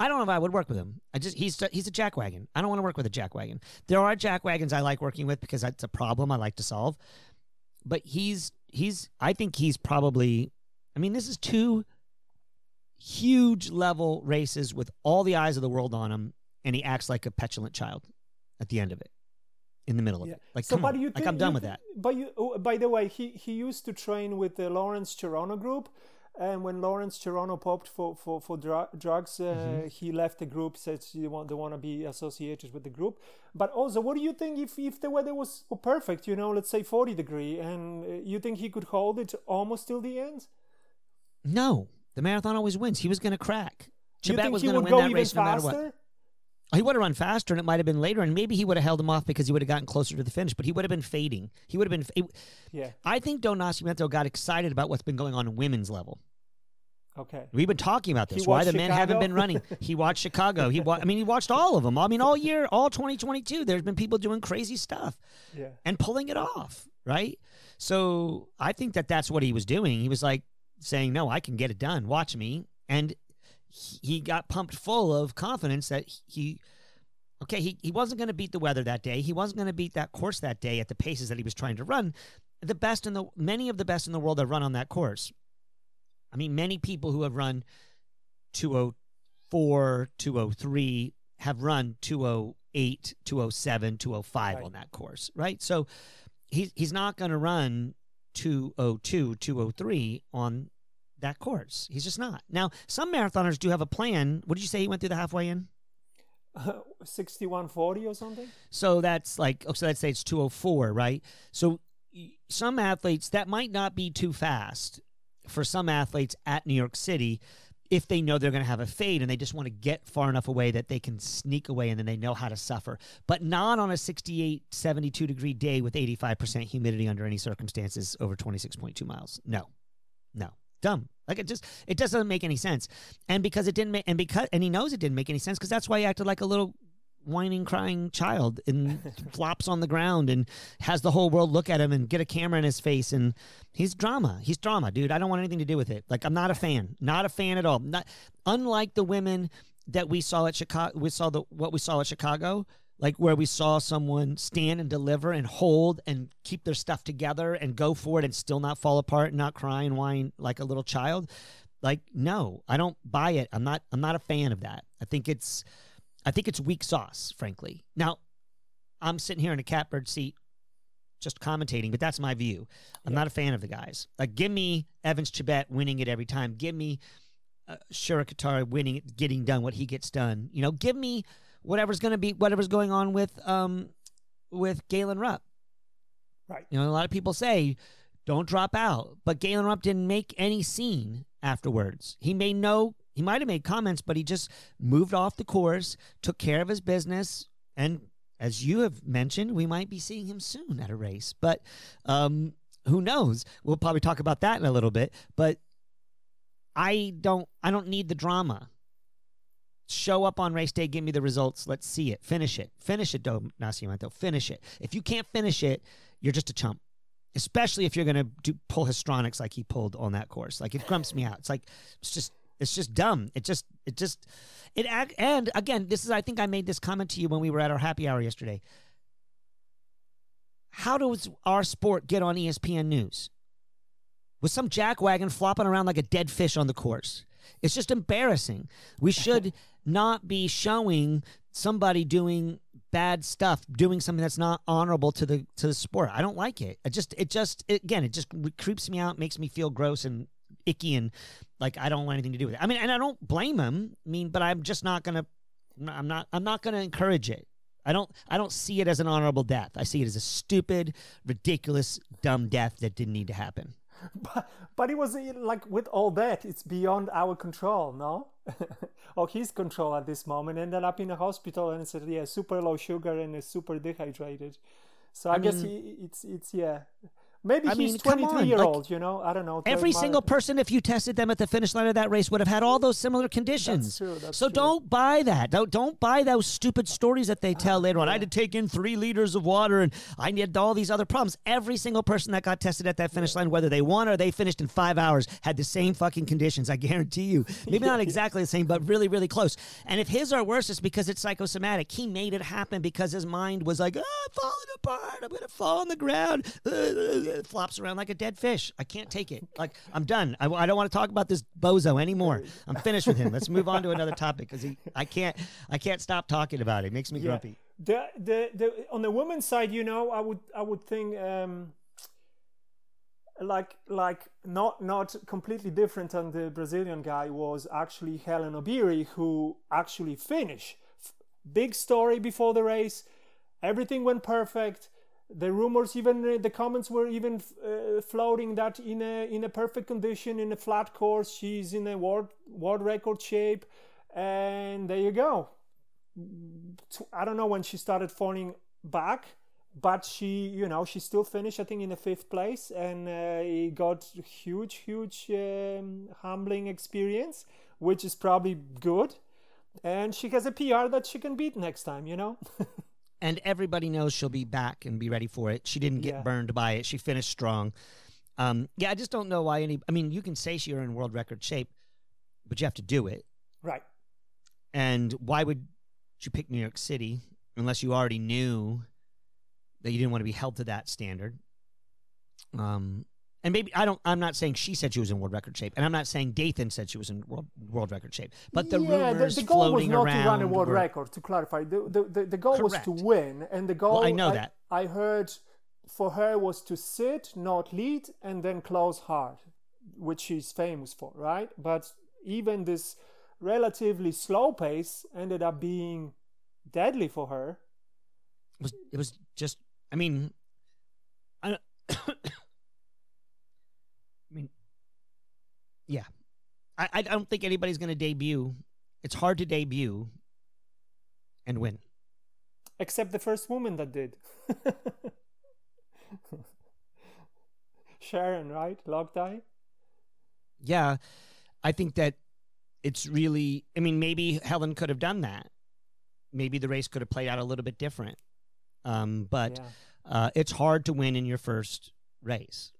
Speaker 1: I don't know if I would work with him. I just he's he's a jackwagon. I don't want to work with a jackwagon. There are jackwagons I like working with because that's a problem I like to solve. But he's he's I think he's probably I mean this is two huge level races with all the eyes of the world on him and he acts like a petulant child at the end of it. In the middle of
Speaker 2: yeah.
Speaker 1: it. Like
Speaker 2: so,
Speaker 1: come
Speaker 2: but
Speaker 1: on.
Speaker 2: you
Speaker 1: like I'm done
Speaker 2: you
Speaker 1: with that.
Speaker 2: But you, oh, by the way, he he used to train with the Lawrence Cherono group. And when Lawrence Cherono popped for for for dru- drugs, uh,
Speaker 1: Mm-hmm.
Speaker 2: he left the group. Said he want don't want to be associated with the group. But also, what do you think if if the weather was perfect? You know, let's say forty degree, and uh, you think he could hold it almost till the end?
Speaker 1: No. The marathon always wins. He was gonna crack.
Speaker 2: Do Chebet
Speaker 1: was gonna win
Speaker 2: go
Speaker 1: that race no matter what. He would have run faster, and it might have been later, and maybe he would have held him off because he would have gotten closer to the finish. But he would have been fading. He would have been. It,
Speaker 2: Yeah.
Speaker 1: I think do Nascimento got excited about what's been going on in women's level.
Speaker 2: Okay.
Speaker 1: We've been talking about
Speaker 2: He
Speaker 1: this. Why the men haven't been running? He watched Chicago. He wa- I mean, he watched all of them. I mean, all year, all 2022. There's been people doing crazy stuff
Speaker 2: Yeah.
Speaker 1: and pulling it off, right? So I think that that's what he was doing. He was like saying, "No, I can get it done. Watch me." And he he got pumped full of confidence that he okay, he, he wasn't going to beat the weather that day. He wasn't going to beat that course that day at the paces that he was trying to run. The best in the many of the best in the world that run on that course. I mean, many people who have run 204, 203 have run 208, 207, 205
Speaker 2: Right.
Speaker 1: on that course, right? So he's he's not going to run 202, 203 on that course. He's just not. Now, some marathoners do have a plan. What did you say he went through the halfway in?
Speaker 2: 6140 or something.
Speaker 1: So that's like, oh, so let's say it's 204, right? So y- some athletes, that might not be too fast for some athletes at New York City if they know they're going to have a fade and they just want to get far enough away that they can sneak away and then they know how to suffer. But not on a 68, 72 degree day with 85% humidity under any circumstances over 26.2 miles. No, no. Dumb. Like it just it doesn't make any sense. And because it didn't make and because and he knows it didn't make any sense because that's why he acted like a little whining, crying child and flops on the ground and has the whole world look at him and get a camera in his face. And he's drama. He's drama, dude. I don't want anything to do with it. Like, I'm not a fan. Not a fan at all. Not unlike the women that we saw at Chicago. We saw the what we saw at Chicago. Like where we saw someone stand and deliver and hold and keep their stuff together and go for it and still not fall apart and not cry and whine like a little child. Like, no, I don't buy it. I'm not I'm not a fan of that. I think it's I think it's weak sauce, frankly. Now, I'm sitting here in a catbird seat just commentating, but that's my view. I'm not a fan of the guys. Like, give me Evans Chebet winning it every time. Give me uh, Shura winning it, getting done what he gets done. You know, give me whatever's going to be, whatever's going on with, um, with Galen Rupp.
Speaker 2: Right.
Speaker 1: You know, a lot of people say, don't drop out. But Galen Rupp didn't make any scene afterwards. He made no he might have made comments, but he just moved off the course, took care of his business, and as you have mentioned, we might be seeing him soon at a race. But um, who knows? We'll probably talk about that in a little bit. But I don't I don't need the drama. Show up on race day, give me the results. Let's see it. Finish it. Finish it, Nascimento. Finish it. If you can't finish it, you're just a chump. Especially if you're gonna do pull histrionics like he pulled on that course. Like it grumps me out. It's like it's just it's just dumb. It just it just it act, and again, this is I think I made this comment to you when we were at our happy hour yesterday. How does our sport get on ESPN News? With some jackwagon flopping around like a dead fish on the course. It's just embarrassing. We should not be showing somebody doing bad stuff, doing something that's not honorable to the to the sport. I don't like it. It just it just it, again it just creeps me out, makes me feel gross and icky and like I don't want anything to do with it. I mean, and I don't blame him. I mean, but I'm just not gonna. I'm not. I'm not gonna encourage it. I don't. I don't see it as an honorable death. I see it as a stupid, ridiculous, dumb death that didn't need to happen.
Speaker 2: But, but it was like with all that, it's beyond our control, no? or his control at this moment. Ended up in a hospital and said, yeah, super low sugar and it's super dehydrated. So I, I guess he, it's it's yeah. Maybe I he's mean, 23 year like, old, you know? I don't know.
Speaker 1: Every single person, if you tested them at the finish line of that race, would have had all those similar conditions.
Speaker 2: That's true. That's
Speaker 1: so
Speaker 2: true.
Speaker 1: don't buy that. Don't, don't buy those stupid stories that they tell later on. Yeah. I had to take in three liters of water and I had all these other problems. Every single person that got tested at that finish line, whether they won or they finished in five hours, had the same fucking conditions. I guarantee you. Maybe not exactly the same, but really, really close. And if his are worse, it's because it's psychosomatic. He made it happen because his mind was like, oh, I'm falling apart. I'm going to fall on the ground. flops around like a dead fish. I can't take it. Like I'm done. I, I don't want to talk about this bozo anymore. I'm finished with him. Let's move on to another topic because he. I can't. I can't stop talking about it. It makes me yeah. grumpy.
Speaker 2: The, the the on the women's side, you know, I would I would think. um like like not not completely different than the Brazilian guy was actually Hellen Obiri who actually finished. Big story before the race. Everything went perfect the rumors even uh, the comments were even uh, floating that in a in a perfect condition in a flat course she's in a world world record shape. And there you go. I don't know when she started falling back but she you know she still finished i think in the fifth place. And uh, it got huge huge um, humbling experience which is probably good. And she has a pr that she can beat next time you know
Speaker 1: and everybody knows she'll be back and be ready for it. She didn't get yeah. burned by it. She finished strong. Um, yeah, I just don't know why any. I mean, you can say you're in world record shape, but you have to do it.
Speaker 2: Right.
Speaker 1: And why would you pick New York City unless you already knew that you didn't want to be held to that standard? Um, and maybe I don't. I'm not saying she said she was in world record shape, and I'm not saying Dathan said she was in world, world record shape. But the
Speaker 2: yeah,
Speaker 1: rumors
Speaker 2: the, the goal was not to run a world
Speaker 1: were,
Speaker 2: record. To clarify, the the, the, the goal correct. was to win, and the goal
Speaker 1: well, I know
Speaker 2: I,
Speaker 1: that
Speaker 2: I heard for her was to sit, not lead, and then close hard, which she's famous for, right? But even this relatively slow pace ended up being deadly for her.
Speaker 1: It was it was just I mean I I mean yeah. I I don't think anybody's going to debut. It's hard to debut and win.
Speaker 2: Except the first woman that did. Sharon, right? Lokedi?
Speaker 1: Yeah. I think that it's really I mean maybe Hellen could have done that. Maybe the race could have played out a little bit different. Um, but
Speaker 2: yeah.
Speaker 1: uh, it's hard to win in your first race,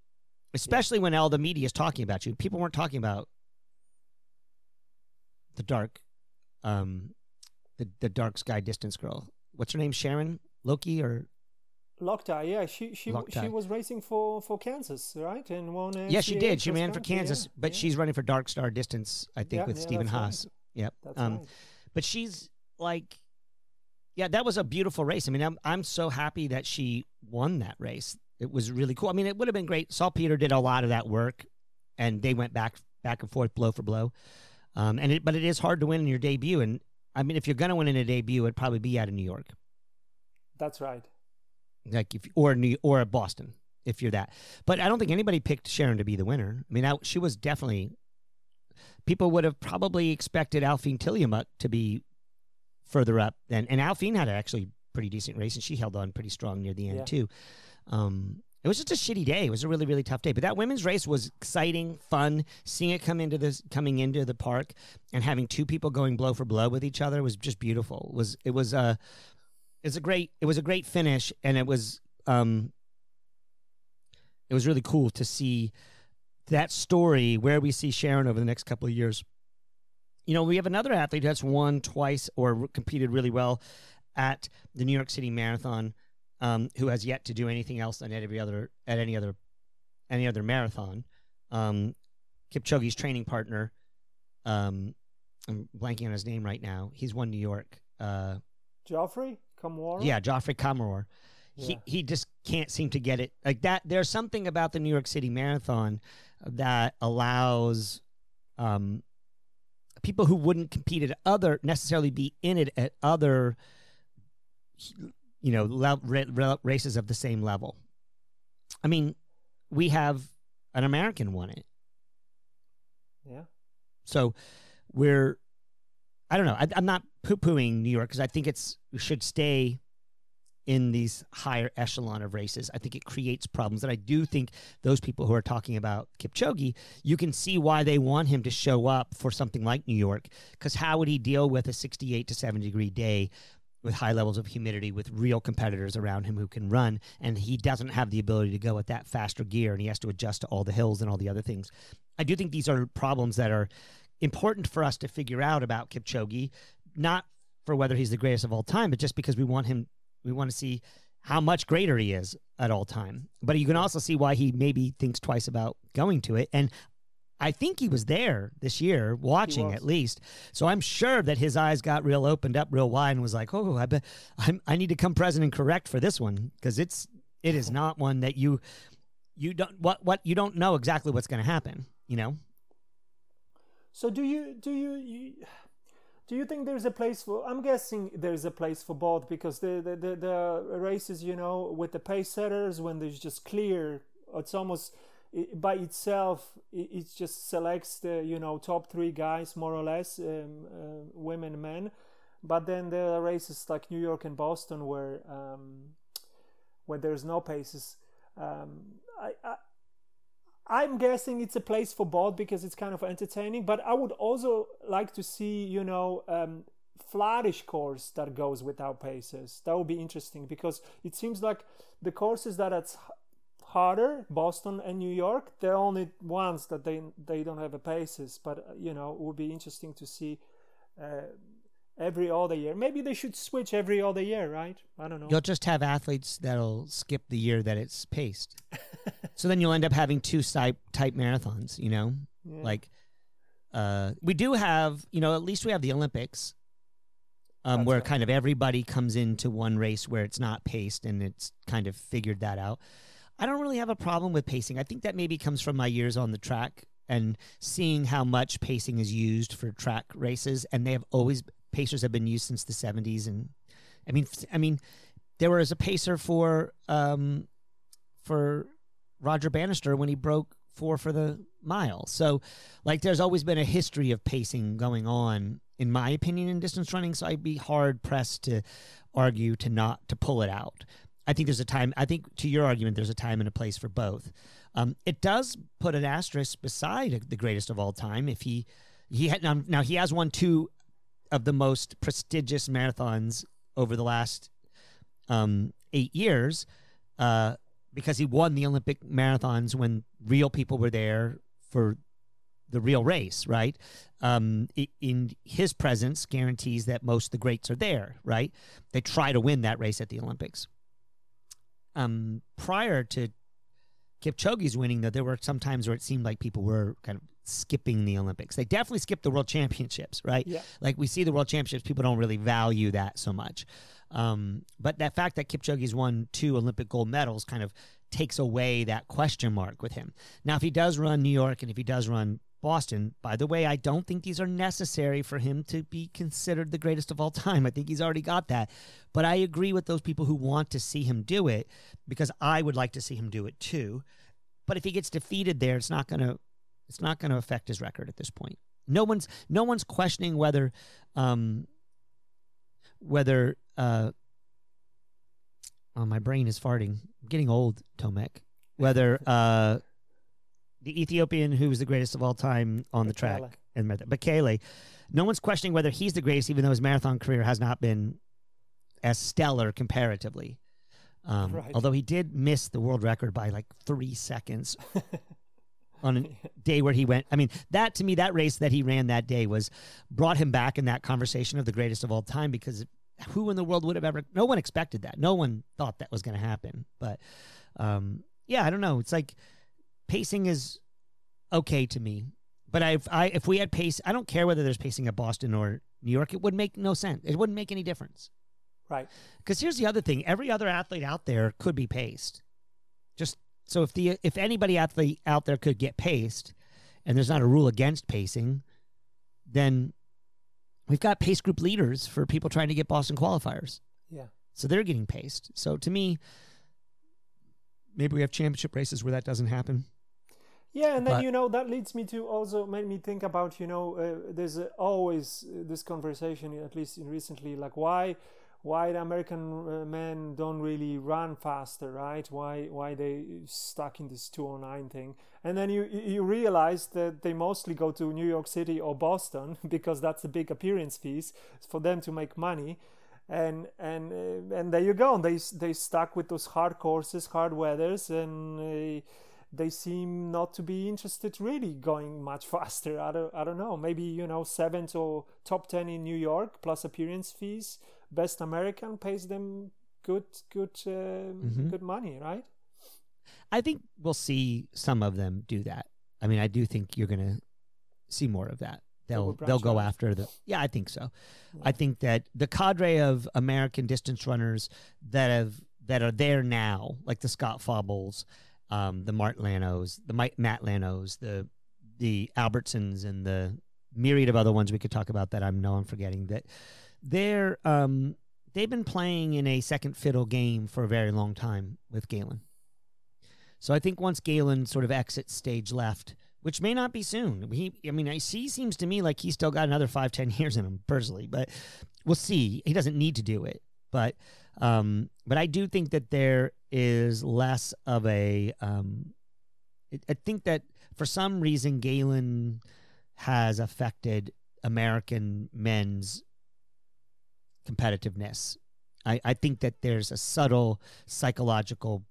Speaker 1: especially when all the media is talking about you. People weren't talking about the dark, um, the the dark sky distance girl. What's her name? Sharon Loki or
Speaker 2: Lokedi, yeah, she she she was racing for for Kansas, right? And won. uh,
Speaker 1: yeah, she
Speaker 2: NCAA
Speaker 1: did. She
Speaker 2: cross
Speaker 1: ran for Kansas,
Speaker 2: yeah,
Speaker 1: but
Speaker 2: yeah.
Speaker 1: she's running for dark star distance. I think
Speaker 2: Yeah,
Speaker 1: with
Speaker 2: yeah,
Speaker 1: Stephen
Speaker 2: that's right.
Speaker 1: Haas. Yep.
Speaker 2: That's
Speaker 1: um,
Speaker 2: right.
Speaker 1: but she's like yeah that was a beautiful race i mean i'm, I'm so happy that she won that race it was really cool. I mean it would have been great. Salpeter did a lot of that work and they went back back and forth blow for blow. Um, and it, but it is hard to win in your debut and i mean if you're going to win in a debut it'd probably be out of new york.
Speaker 2: That's right.
Speaker 1: like if or new or boston if you're that. But i don't think anybody picked sharon to be the winner. I mean I, she was definitely people would have probably expected alphine Tilliamuk to be further up than and alphine had actually pretty decent race and she held on pretty strong near the end
Speaker 2: Yeah.
Speaker 1: too um it was just a shitty day. It was a really, really tough day. But that women's race was exciting, fun. Seeing it come into this, coming into the park, and having two people going blow for blow with each other was just beautiful. It was it was a it was a great it was a great finish, and it was um it was really cool to see that story where we see Sharon over the next couple of years. You know, we have another athlete that's won twice or competed really well at the New York City Marathon, um, who has yet to do anything else than at every other at any other any other marathon. Um, Kipchoge's training partner, um, I'm blanking on his name right now. He's won New York. Uh,
Speaker 2: Geoffrey, Kamworor.
Speaker 1: yeah, Geoffrey Kamworor. He he just can't seem to get it like that. There's something about the New York City Marathon that allows um, people who wouldn't compete at other necessarily be in it at other you know le- ra- races of the same level. I mean, we have an American won it,
Speaker 2: Yeah.
Speaker 1: so we're I don't know. I, I'm not poo pooing New York because I think it's we should stay in these higher echelon of races. I think it creates problems. And I do think those people who are talking about Kipchoge, you can see why they want him to show up for something like New York. Because how would he deal with a 68 to 70 degree day with high levels of humidity with real competitors around him who can run? And he doesn't have the ability to go at that faster gear and he has to adjust to all the hills and all the other things. I do think these are problems that are important for us to figure out about Kipchoge, not for whether he's the greatest of all time, but just because we want him, we want to see how much greater he is at all time. But you can also see why he maybe thinks twice about going to it. And I think he was there this year, watching at least. So I'm sure that his eyes got real opened up real wide and was like, "Oh, I bet I'm, I need to come present and correct for this one because it's it is not one that you you don't what what you don't know exactly what's going to happen. You know."
Speaker 2: So do you do you, you do you think there's a place for? I'm guessing there's a place for both because the the, the, the races, you know, with the pace setters when there's just clear, it's almost it, by itself. It, it just selects the you know top three guys more or less, um, uh, women, men. But then there are races like New York and Boston where um, where there's no paces. Um, I, I I'm guessing it's a place for both because it's kind of entertaining. But I would also like to see, you know, um, flattish course that goes without paces. That would be interesting because it seems like the courses that h- harder, Boston and New York, they're only ones that they they don't have a paces. But uh, you know, it would be interesting to see. Uh, Every other year, maybe they should switch every other year, right? I don't know.
Speaker 1: You'll just have athletes that'll skip the year that it's paced. so then you'll end up having two type type marathons, you know?
Speaker 2: Yeah.
Speaker 1: Like uh we do have, you know, at least we have the Olympics. Um where
Speaker 2: right.
Speaker 1: kind of everybody comes into one race where it's not paced and it's kind of figured that out. I don't really have a problem with pacing. I think that maybe comes from my years on the track and seeing how much pacing is used for track races and they have always pacers have been used since the 70s and I mean, I mean, there was a pacer for um, for Roger Bannister when he broke four for the mile. So, like, there's always been a history of pacing going on, in my opinion, in distance running. So I'd be hard pressed to argue to not to pull it out. I think there's a time. I think to your argument, there's a time and a place for both. Um, it does put an asterisk beside the greatest of all time. If he he had now, now he has won two of the most prestigious marathons over the last um, eight years. Uh, because he won the Olympic marathons when real people were there for the real race, right? Um, in his presence guarantees that most of the greats are there, right? They try to win that race at the Olympics. Um, prior to Kipchoge's winning, though, there were some times where it seemed like people were kind of skipping the Olympics. They definitely skipped the World Championships, right?
Speaker 2: Yeah.
Speaker 1: Like we see the World Championships, people don't really value that so much. Um, but that fact that Kipchoge's won two Olympic gold medals kind of takes away that question mark with him. Now, if he does run New York and if he does run Boston, by the way, I don't think these are necessary for him to be considered the greatest of all time. I think he's already got that. But I agree with those people who want to see him do it because I would like to see him do it too. But if he gets defeated there, it's not going to it's not going to affect his record at this point. No one's no one's questioning whether um whether uh oh my brain is farting. I'm getting old, Tomek. Whether uh the Ethiopian who was the greatest of all time on the track and Bekele, no one's questioning whether he's the greatest, even though his marathon career has not been as stellar comparatively. Um,
Speaker 2: Right.
Speaker 1: Although he did miss the world record by like three seconds on a day where he went. I mean, that to me, that race that he ran that day was brought him back in that conversation of the greatest of all time because who in the world would have ever? No one expected that. No one thought that was going to happen. But um, yeah, I don't know. It's like pacing is okay to me. But I, I, if we had pace, I don't care whether there's pacing at Boston or New York. It would make no sense. It wouldn't make any difference.
Speaker 2: Right.
Speaker 1: Because here's the other thing: every other athlete out there could be paced. Just so if the if anybody athlete out there could get paced, and there's not a rule against pacing, then we've got pace group leaders for people trying to get Boston qualifiers.
Speaker 2: Yeah.
Speaker 1: So they're getting paced. So to me, maybe we have championship races where that doesn't happen.
Speaker 2: Yeah, and then
Speaker 1: But-
Speaker 2: you know that leads me to also made me think about you know uh, there's uh, always this conversation at least in recently like why why the American uh, men don't really run faster, right? Why why they stuck in this 209 thing? And then you you you realize that they mostly go to New York City or Boston because that's the big appearance fees for them to make money. And and uh, and there you go. They they stuck with those hard courses, hard weathers, and uh, they seem not to be interested really going much faster. I don't, I don't know. Maybe you know seventh or top ten in New York plus appearance fees. Best American pays them good good uh,
Speaker 1: Mhm.
Speaker 2: good money, right?
Speaker 1: I think we'll see some of them do that. I mean, I do think you're going to see more of that. They'll they'll go
Speaker 2: out.
Speaker 1: after the Yeah, I think so.
Speaker 2: Yeah.
Speaker 1: I think that the cadre of American distance runners that have that are there now, like the Scott Faubles, um, the Mart Llanos, the Mike, Matt Llanos, the the Albertsons, and the myriad of other ones we could talk about that I know I'm forgetting. That they're um, they've been playing in a second fiddle game for a very long time with Galen. So I think once Galen sort of exits stage left, which may not be soon. He, I mean, I see seems to me like he's still got another five, ten years in him personally, but we'll see. He doesn't need to do it, but um, but I do think that there is less of a. Um, I- think that for some reason Galen has affected American men's competitiveness. I, I think that there's a subtle psychological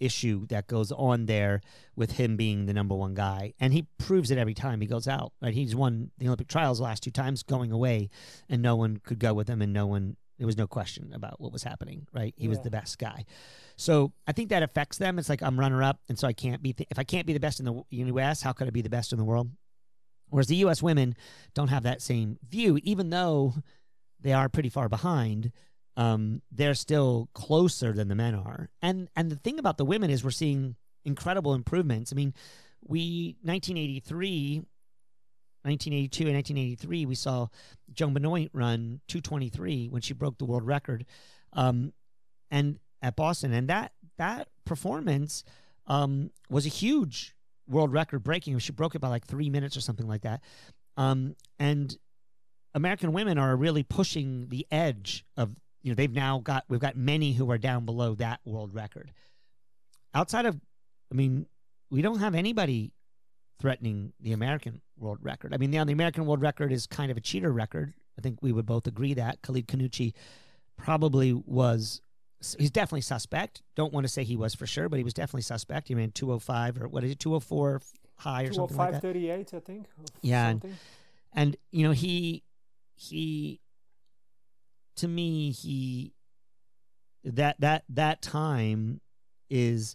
Speaker 1: issue that goes on there with him being the number one guy. And he proves it every time he goes out. Right? He's won the Olympic trials the last two times going away and no one could go with him and no one there was no question about what was happening, right? He was the best guy. So I think that affects them. It's like I'm runner up, and so I can't be. Th- if I can't be the best in the U.S., how could I be the best in the world? Whereas the U.S. women don't have that same view, even though they are pretty far behind. Um, they're still closer than the men are, and and the thing about the women is we're seeing incredible improvements. I mean, we 1983 1982 and 1983, we saw Joan Benoit run 223 when she broke the world record, um, and at Boston, and that that performance um, was a huge world record breaking. She broke it by like three minutes or something like that. Um, and American women are really pushing the edge of you know they've now got we've got many who are down below that world record. Outside of, I mean, we don't have anybody threatening the American world record. I mean, now the American world record is kind of a cheater record. I think we would both agree that Khalid Khannouchi probably was he's definitely suspect. Don't want to say he was for sure, but he was definitely suspect. He ran 205 or what is it, 204 high or something like that.
Speaker 2: 38, I think.
Speaker 1: Yeah, and, and you know he he to me he that that that time is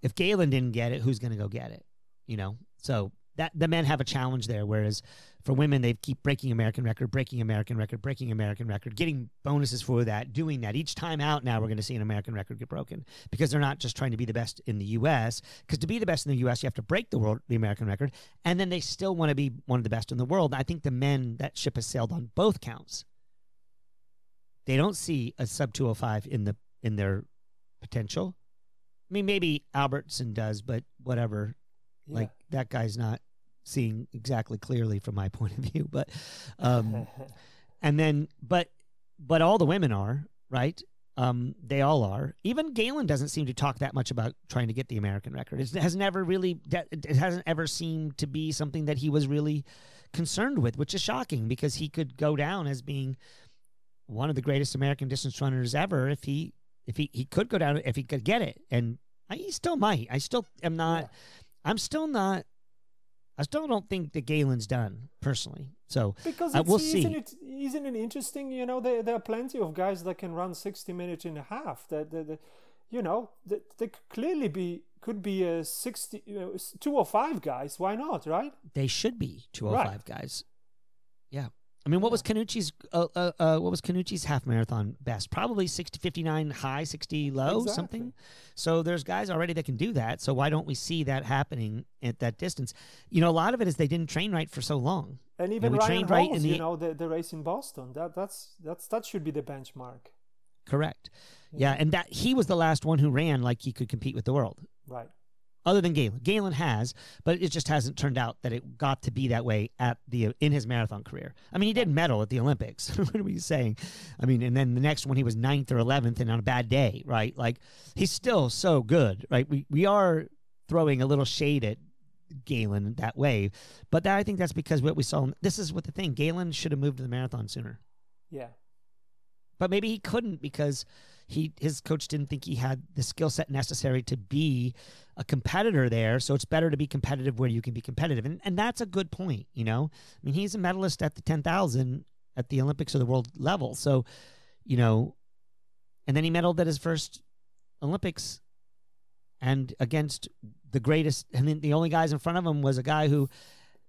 Speaker 1: if Galen didn't get it, who's going to go get it? You know, so that the men have a challenge there, whereas for women, they keep breaking American record, breaking American record, breaking American record, getting bonuses for that, doing that. Each time out now, we're going to see an American record get broken because they're not just trying to be the best in the U.S. Because to be the best in the U.S., you have to break the world, the American record, and then they still want to be one of the best in the world. I think the men that ship has sailed on both counts. They don't see a sub 205 in the in their potential. I mean, maybe Albertson does, but whatever. Yeah. Like that guy's not seeing exactly clearly from my point of view, but um, and then but but all the women are right. Um, they all are. Even Galen doesn't seem to talk that much about trying to get the American record. It has never really. It hasn't ever seemed to be something that he was really concerned with, which is shocking because he could go down as being one of the greatest American distance runners ever if he if he he could go down if he could get it, and I, he still might. I still am not. Yeah. I'm still not I still don't think that Galen's done personally. So
Speaker 2: because
Speaker 1: we'll
Speaker 2: isn't
Speaker 1: see.
Speaker 2: It, isn't it interesting? You know, there, there are plenty of guys that can run sixty minutes and a half. That, that, that you know, that they could clearly be could be a 60 you know, 205 guys why not right
Speaker 1: they should be 205 right. guys yeah I mean, what was Khannouchi's uh, uh, uh, what was Khannouchi's half marathon best? Probably 60 59 high, 60 low, exactly. something. So there's guys already that can do that. So why don't we see that happening at that distance? You know, a lot of it is they didn't train right for so long.
Speaker 2: And even and we Ryan trained Holmes, right in the, you know, the, the race in Boston. That that's that's that should be the benchmark.
Speaker 1: Correct. Yeah. yeah, and that he was the last one who ran like he could compete with the world.
Speaker 2: Right
Speaker 1: other than Galen. Galen has, but it just hasn't turned out that it got to be that way at the in his marathon career. I mean, he did medal at the Olympics. what are we saying? I mean, and then the next one he was ninth or eleventh, and on a bad day, right? Like he's still so good, right? We we are throwing a little shade at Galen that way, but that, I think that's because what we saw. This is what the thing. Galen should have moved to the marathon sooner.
Speaker 2: Yeah,
Speaker 1: but maybe he couldn't because he his coach didn't think he had the skill set necessary to be a competitor there. So it's better to be competitive where you can be competitive, and and that's a good point. You know, I mean, he's a medalist at the ten thousand at the Olympics or the world level. So, you know, and then he medaled at his first Olympics, and against the greatest, and the only guys in front of him was a guy who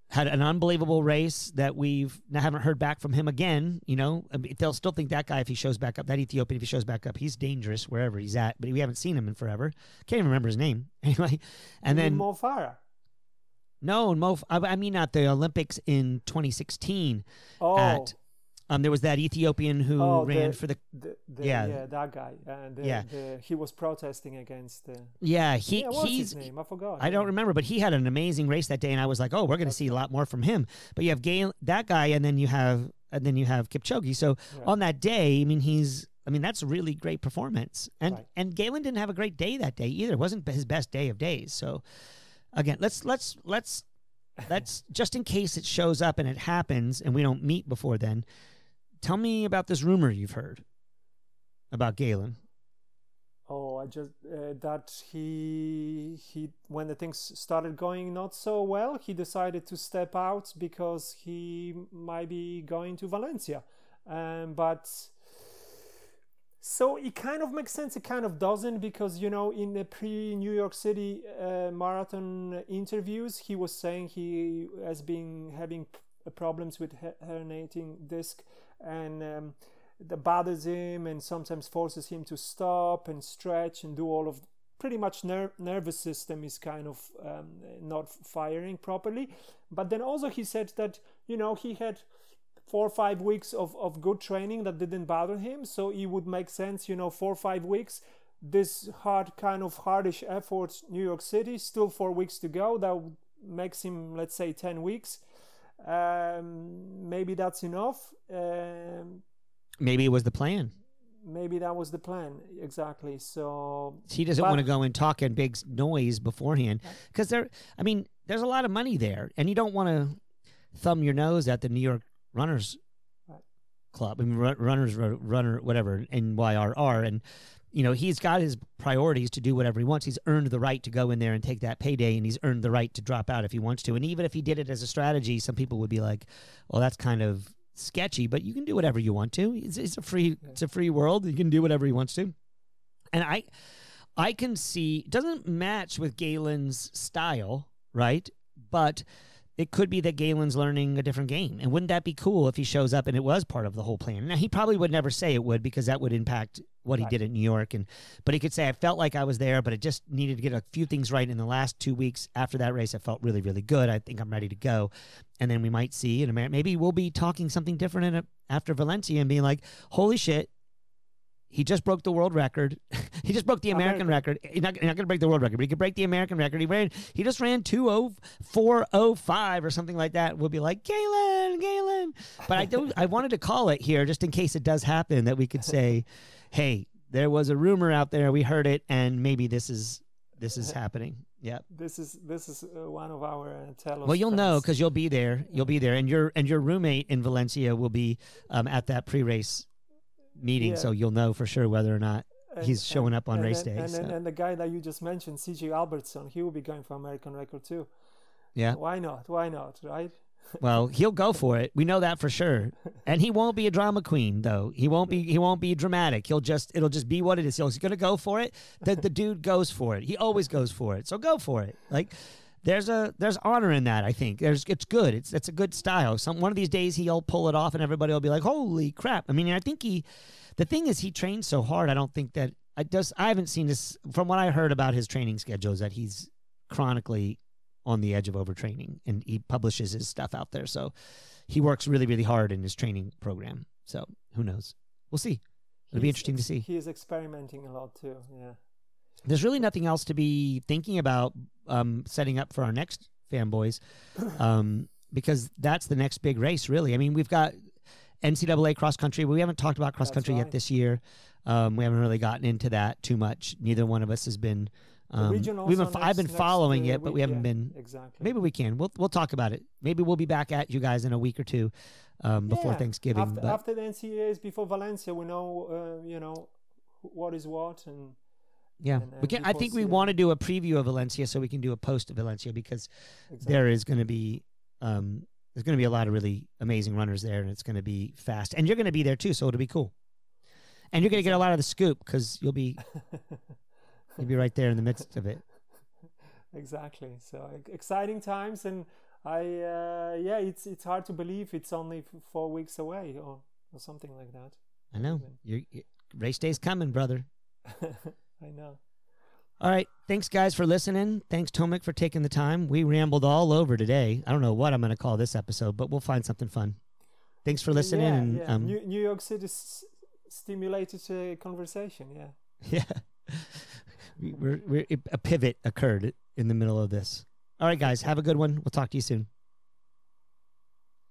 Speaker 1: had an unbelievable race that we've haven't heard back from him again. You know, they'll still think that guy if he shows back up, that Ethiopian if he shows back up, he's dangerous wherever he's at. But we haven't seen him in forever. Can't even remember his name anyway. And then
Speaker 2: Mo Farah.
Speaker 1: No, Mo. I mean, at the Olympics in 2016
Speaker 2: oh.
Speaker 1: at um, there was that Ethiopian who
Speaker 2: oh,
Speaker 1: ran
Speaker 2: the,
Speaker 1: for the,
Speaker 2: the, the, yeah. yeah that guy. And yeah. he was protesting against
Speaker 1: yeah he
Speaker 2: yeah, what's
Speaker 1: he's
Speaker 2: his name? I forgot
Speaker 1: I don't remember but he had an amazing race that day and I was like oh we're going to see a lot more from him. But you have Gail that guy and then you have and then you have Kipchoge. So right. on that day I mean he's I mean that's a really great performance. And right. and Galen didn't have a great day that day either. It wasn't his best day of days. So again let's let's let's let's just in case it shows up and it happens and we don't meet before then Tell me about this rumor you've heard about Galen.
Speaker 2: Oh, I just uh, that he he when the things started going not so well, he decided to step out because he might be going to Valencia. Um, but so it kind of makes sense. It kind of doesn't because you know in the pre New York City uh, marathon interviews, he was saying he has been having problems with herniating disc and um, that bothers him and sometimes forces him to stop and stretch and do all of pretty much ner- nervous system is kind of um, not firing properly. But then also he said that you know he had four or five weeks of, of good training that didn't bother him, so it would make sense, you know, four or five weeks. This hard kind of hardish effort, New York City, still four weeks to go. That makes him, let's say, ten weeks. Um, maybe that's enough. Um,
Speaker 1: Maybe it was the plan.
Speaker 2: maybe that was the plan exactly. So
Speaker 1: He doesn't
Speaker 2: But-
Speaker 1: want to go and talk in big noise beforehand because there. I mean, there's a lot of money there, and you don't want to thumb your nose at the New York Runners. Club. I mean, Runners Runner whatever NYRR, and you know he's got his priorities to do whatever he wants. He's earned the right to go in there and take that payday, and he's earned the right to drop out if he wants to. And even if he did it as a strategy, some people would be like, "Well, that's kind of." sketchy but you can do whatever you want to it's, it's a free it's a free world you can do whatever he wants to and I I can see it doesn't match with Galen's style, right? But it could be that Galen's learning a different game. And wouldn't that be cool if he shows up and it was part of the whole plan? Now he probably would never say it would because that would impact what he did in New York and but he could say I felt like I was there, but it just needed to get a few things right in the last two weeks after that race. I felt really, really good. I think I'm ready to go. And then we might see in America maybe we'll be talking something different in a, after Valencia and being like, holy shit, he just broke the world record. he just broke the American
Speaker 2: American.
Speaker 1: record. He's not, not going to break the world record, but he could break the American record. He ran. He just ran two oh four oh five or something like that. We'll be like Galen, Galen. But I don't. I wanted to call it here just in case it does happen that we could say, hey, there was a rumor out there. We heard it, and maybe this is this is happening. Yeah.
Speaker 2: this is this is uh, one of our uh, telos
Speaker 1: Well, you'll know because you'll be there. You'll be there, and your and your roommate in Valencia will be um, at that pre-race meeting,
Speaker 2: Yeah.
Speaker 1: so you'll know for sure whether or not
Speaker 2: And-
Speaker 1: he's showing
Speaker 2: and-
Speaker 1: up on
Speaker 2: and
Speaker 1: race day, so.
Speaker 2: and the guy that you just mentioned, CJ Albertson, he will be going for American record too.
Speaker 1: Yeah.
Speaker 2: Why not? Why not? Right?
Speaker 1: Well, he'll go for it. We know that for sure. And he won't be a drama queen though. He won't be he won't be dramatic. He'll just it'll just be what it is. He's going to go for it. The the dude goes for it. He always goes for it. So go for it. Like there's a there's honor in that, I think. There's it's good. It's it's a good style. Some one of these days he'll pull it off and everybody will be like, "Holy crap." I mean, I think he the thing is he trains so hard. I don't think that I just I haven't seen this from what I heard about his training schedule is that he's chronically on the edge of overtraining and he publishes his stuff out there. So he works really, really hard in his training program. So who knows? We'll see. It'll be interesting to see.
Speaker 2: He is experimenting a lot too. Yeah.
Speaker 1: There's really nothing else to be thinking about um, setting up for our next fanboys um, because that's the next big race, really. I mean, we've got NCAA cross country. We haven't talked about cross
Speaker 2: That's
Speaker 1: country yet this year. Um, we haven't really gotten into that too much. Neither one of us has been. Um, we've been. I've been following it, but we haven't
Speaker 2: yeah,
Speaker 1: been.
Speaker 2: Exactly.
Speaker 1: Maybe we can. We'll we'll talk about it. Maybe we'll be back at you guys in a week or two um, before
Speaker 2: Yeah,
Speaker 1: Thanksgiving.
Speaker 2: After,
Speaker 1: but
Speaker 2: after the NCAAs, before Valencia, we know, uh, you know, what is what, and
Speaker 1: yeah,
Speaker 2: and-
Speaker 1: we
Speaker 2: and
Speaker 1: can. I think we want to do a preview of Valencia so we can do a post of Valencia because
Speaker 2: exactly.
Speaker 1: there is going to be um, there's going to be a lot of really amazing runners there, and it's going to be fast. And you're going to be there too, so it'll be cool. And you're going to get a lot of the scoop because you'll be you'll be right there in the midst of it.
Speaker 2: exactly. So exciting times, and I, uh, yeah, it's it's hard to believe it's only four weeks away, or or something like that.
Speaker 1: I know. You're, race day's coming, brother.
Speaker 2: I know.
Speaker 1: All right. Thanks, guys, for listening. Thanks, Tomek, for taking the time. We rambled all over today. I don't know what I'm going to call this episode, but we'll find something fun. Thanks for listening.
Speaker 2: Yeah,
Speaker 1: and
Speaker 2: yeah.
Speaker 1: um,
Speaker 2: New, New York City s- stimulated uh, conversation. Yeah.
Speaker 1: yeah, we're, we're, a pivot occurred in the middle of this. All right, guys, have a good one. We'll talk to you soon.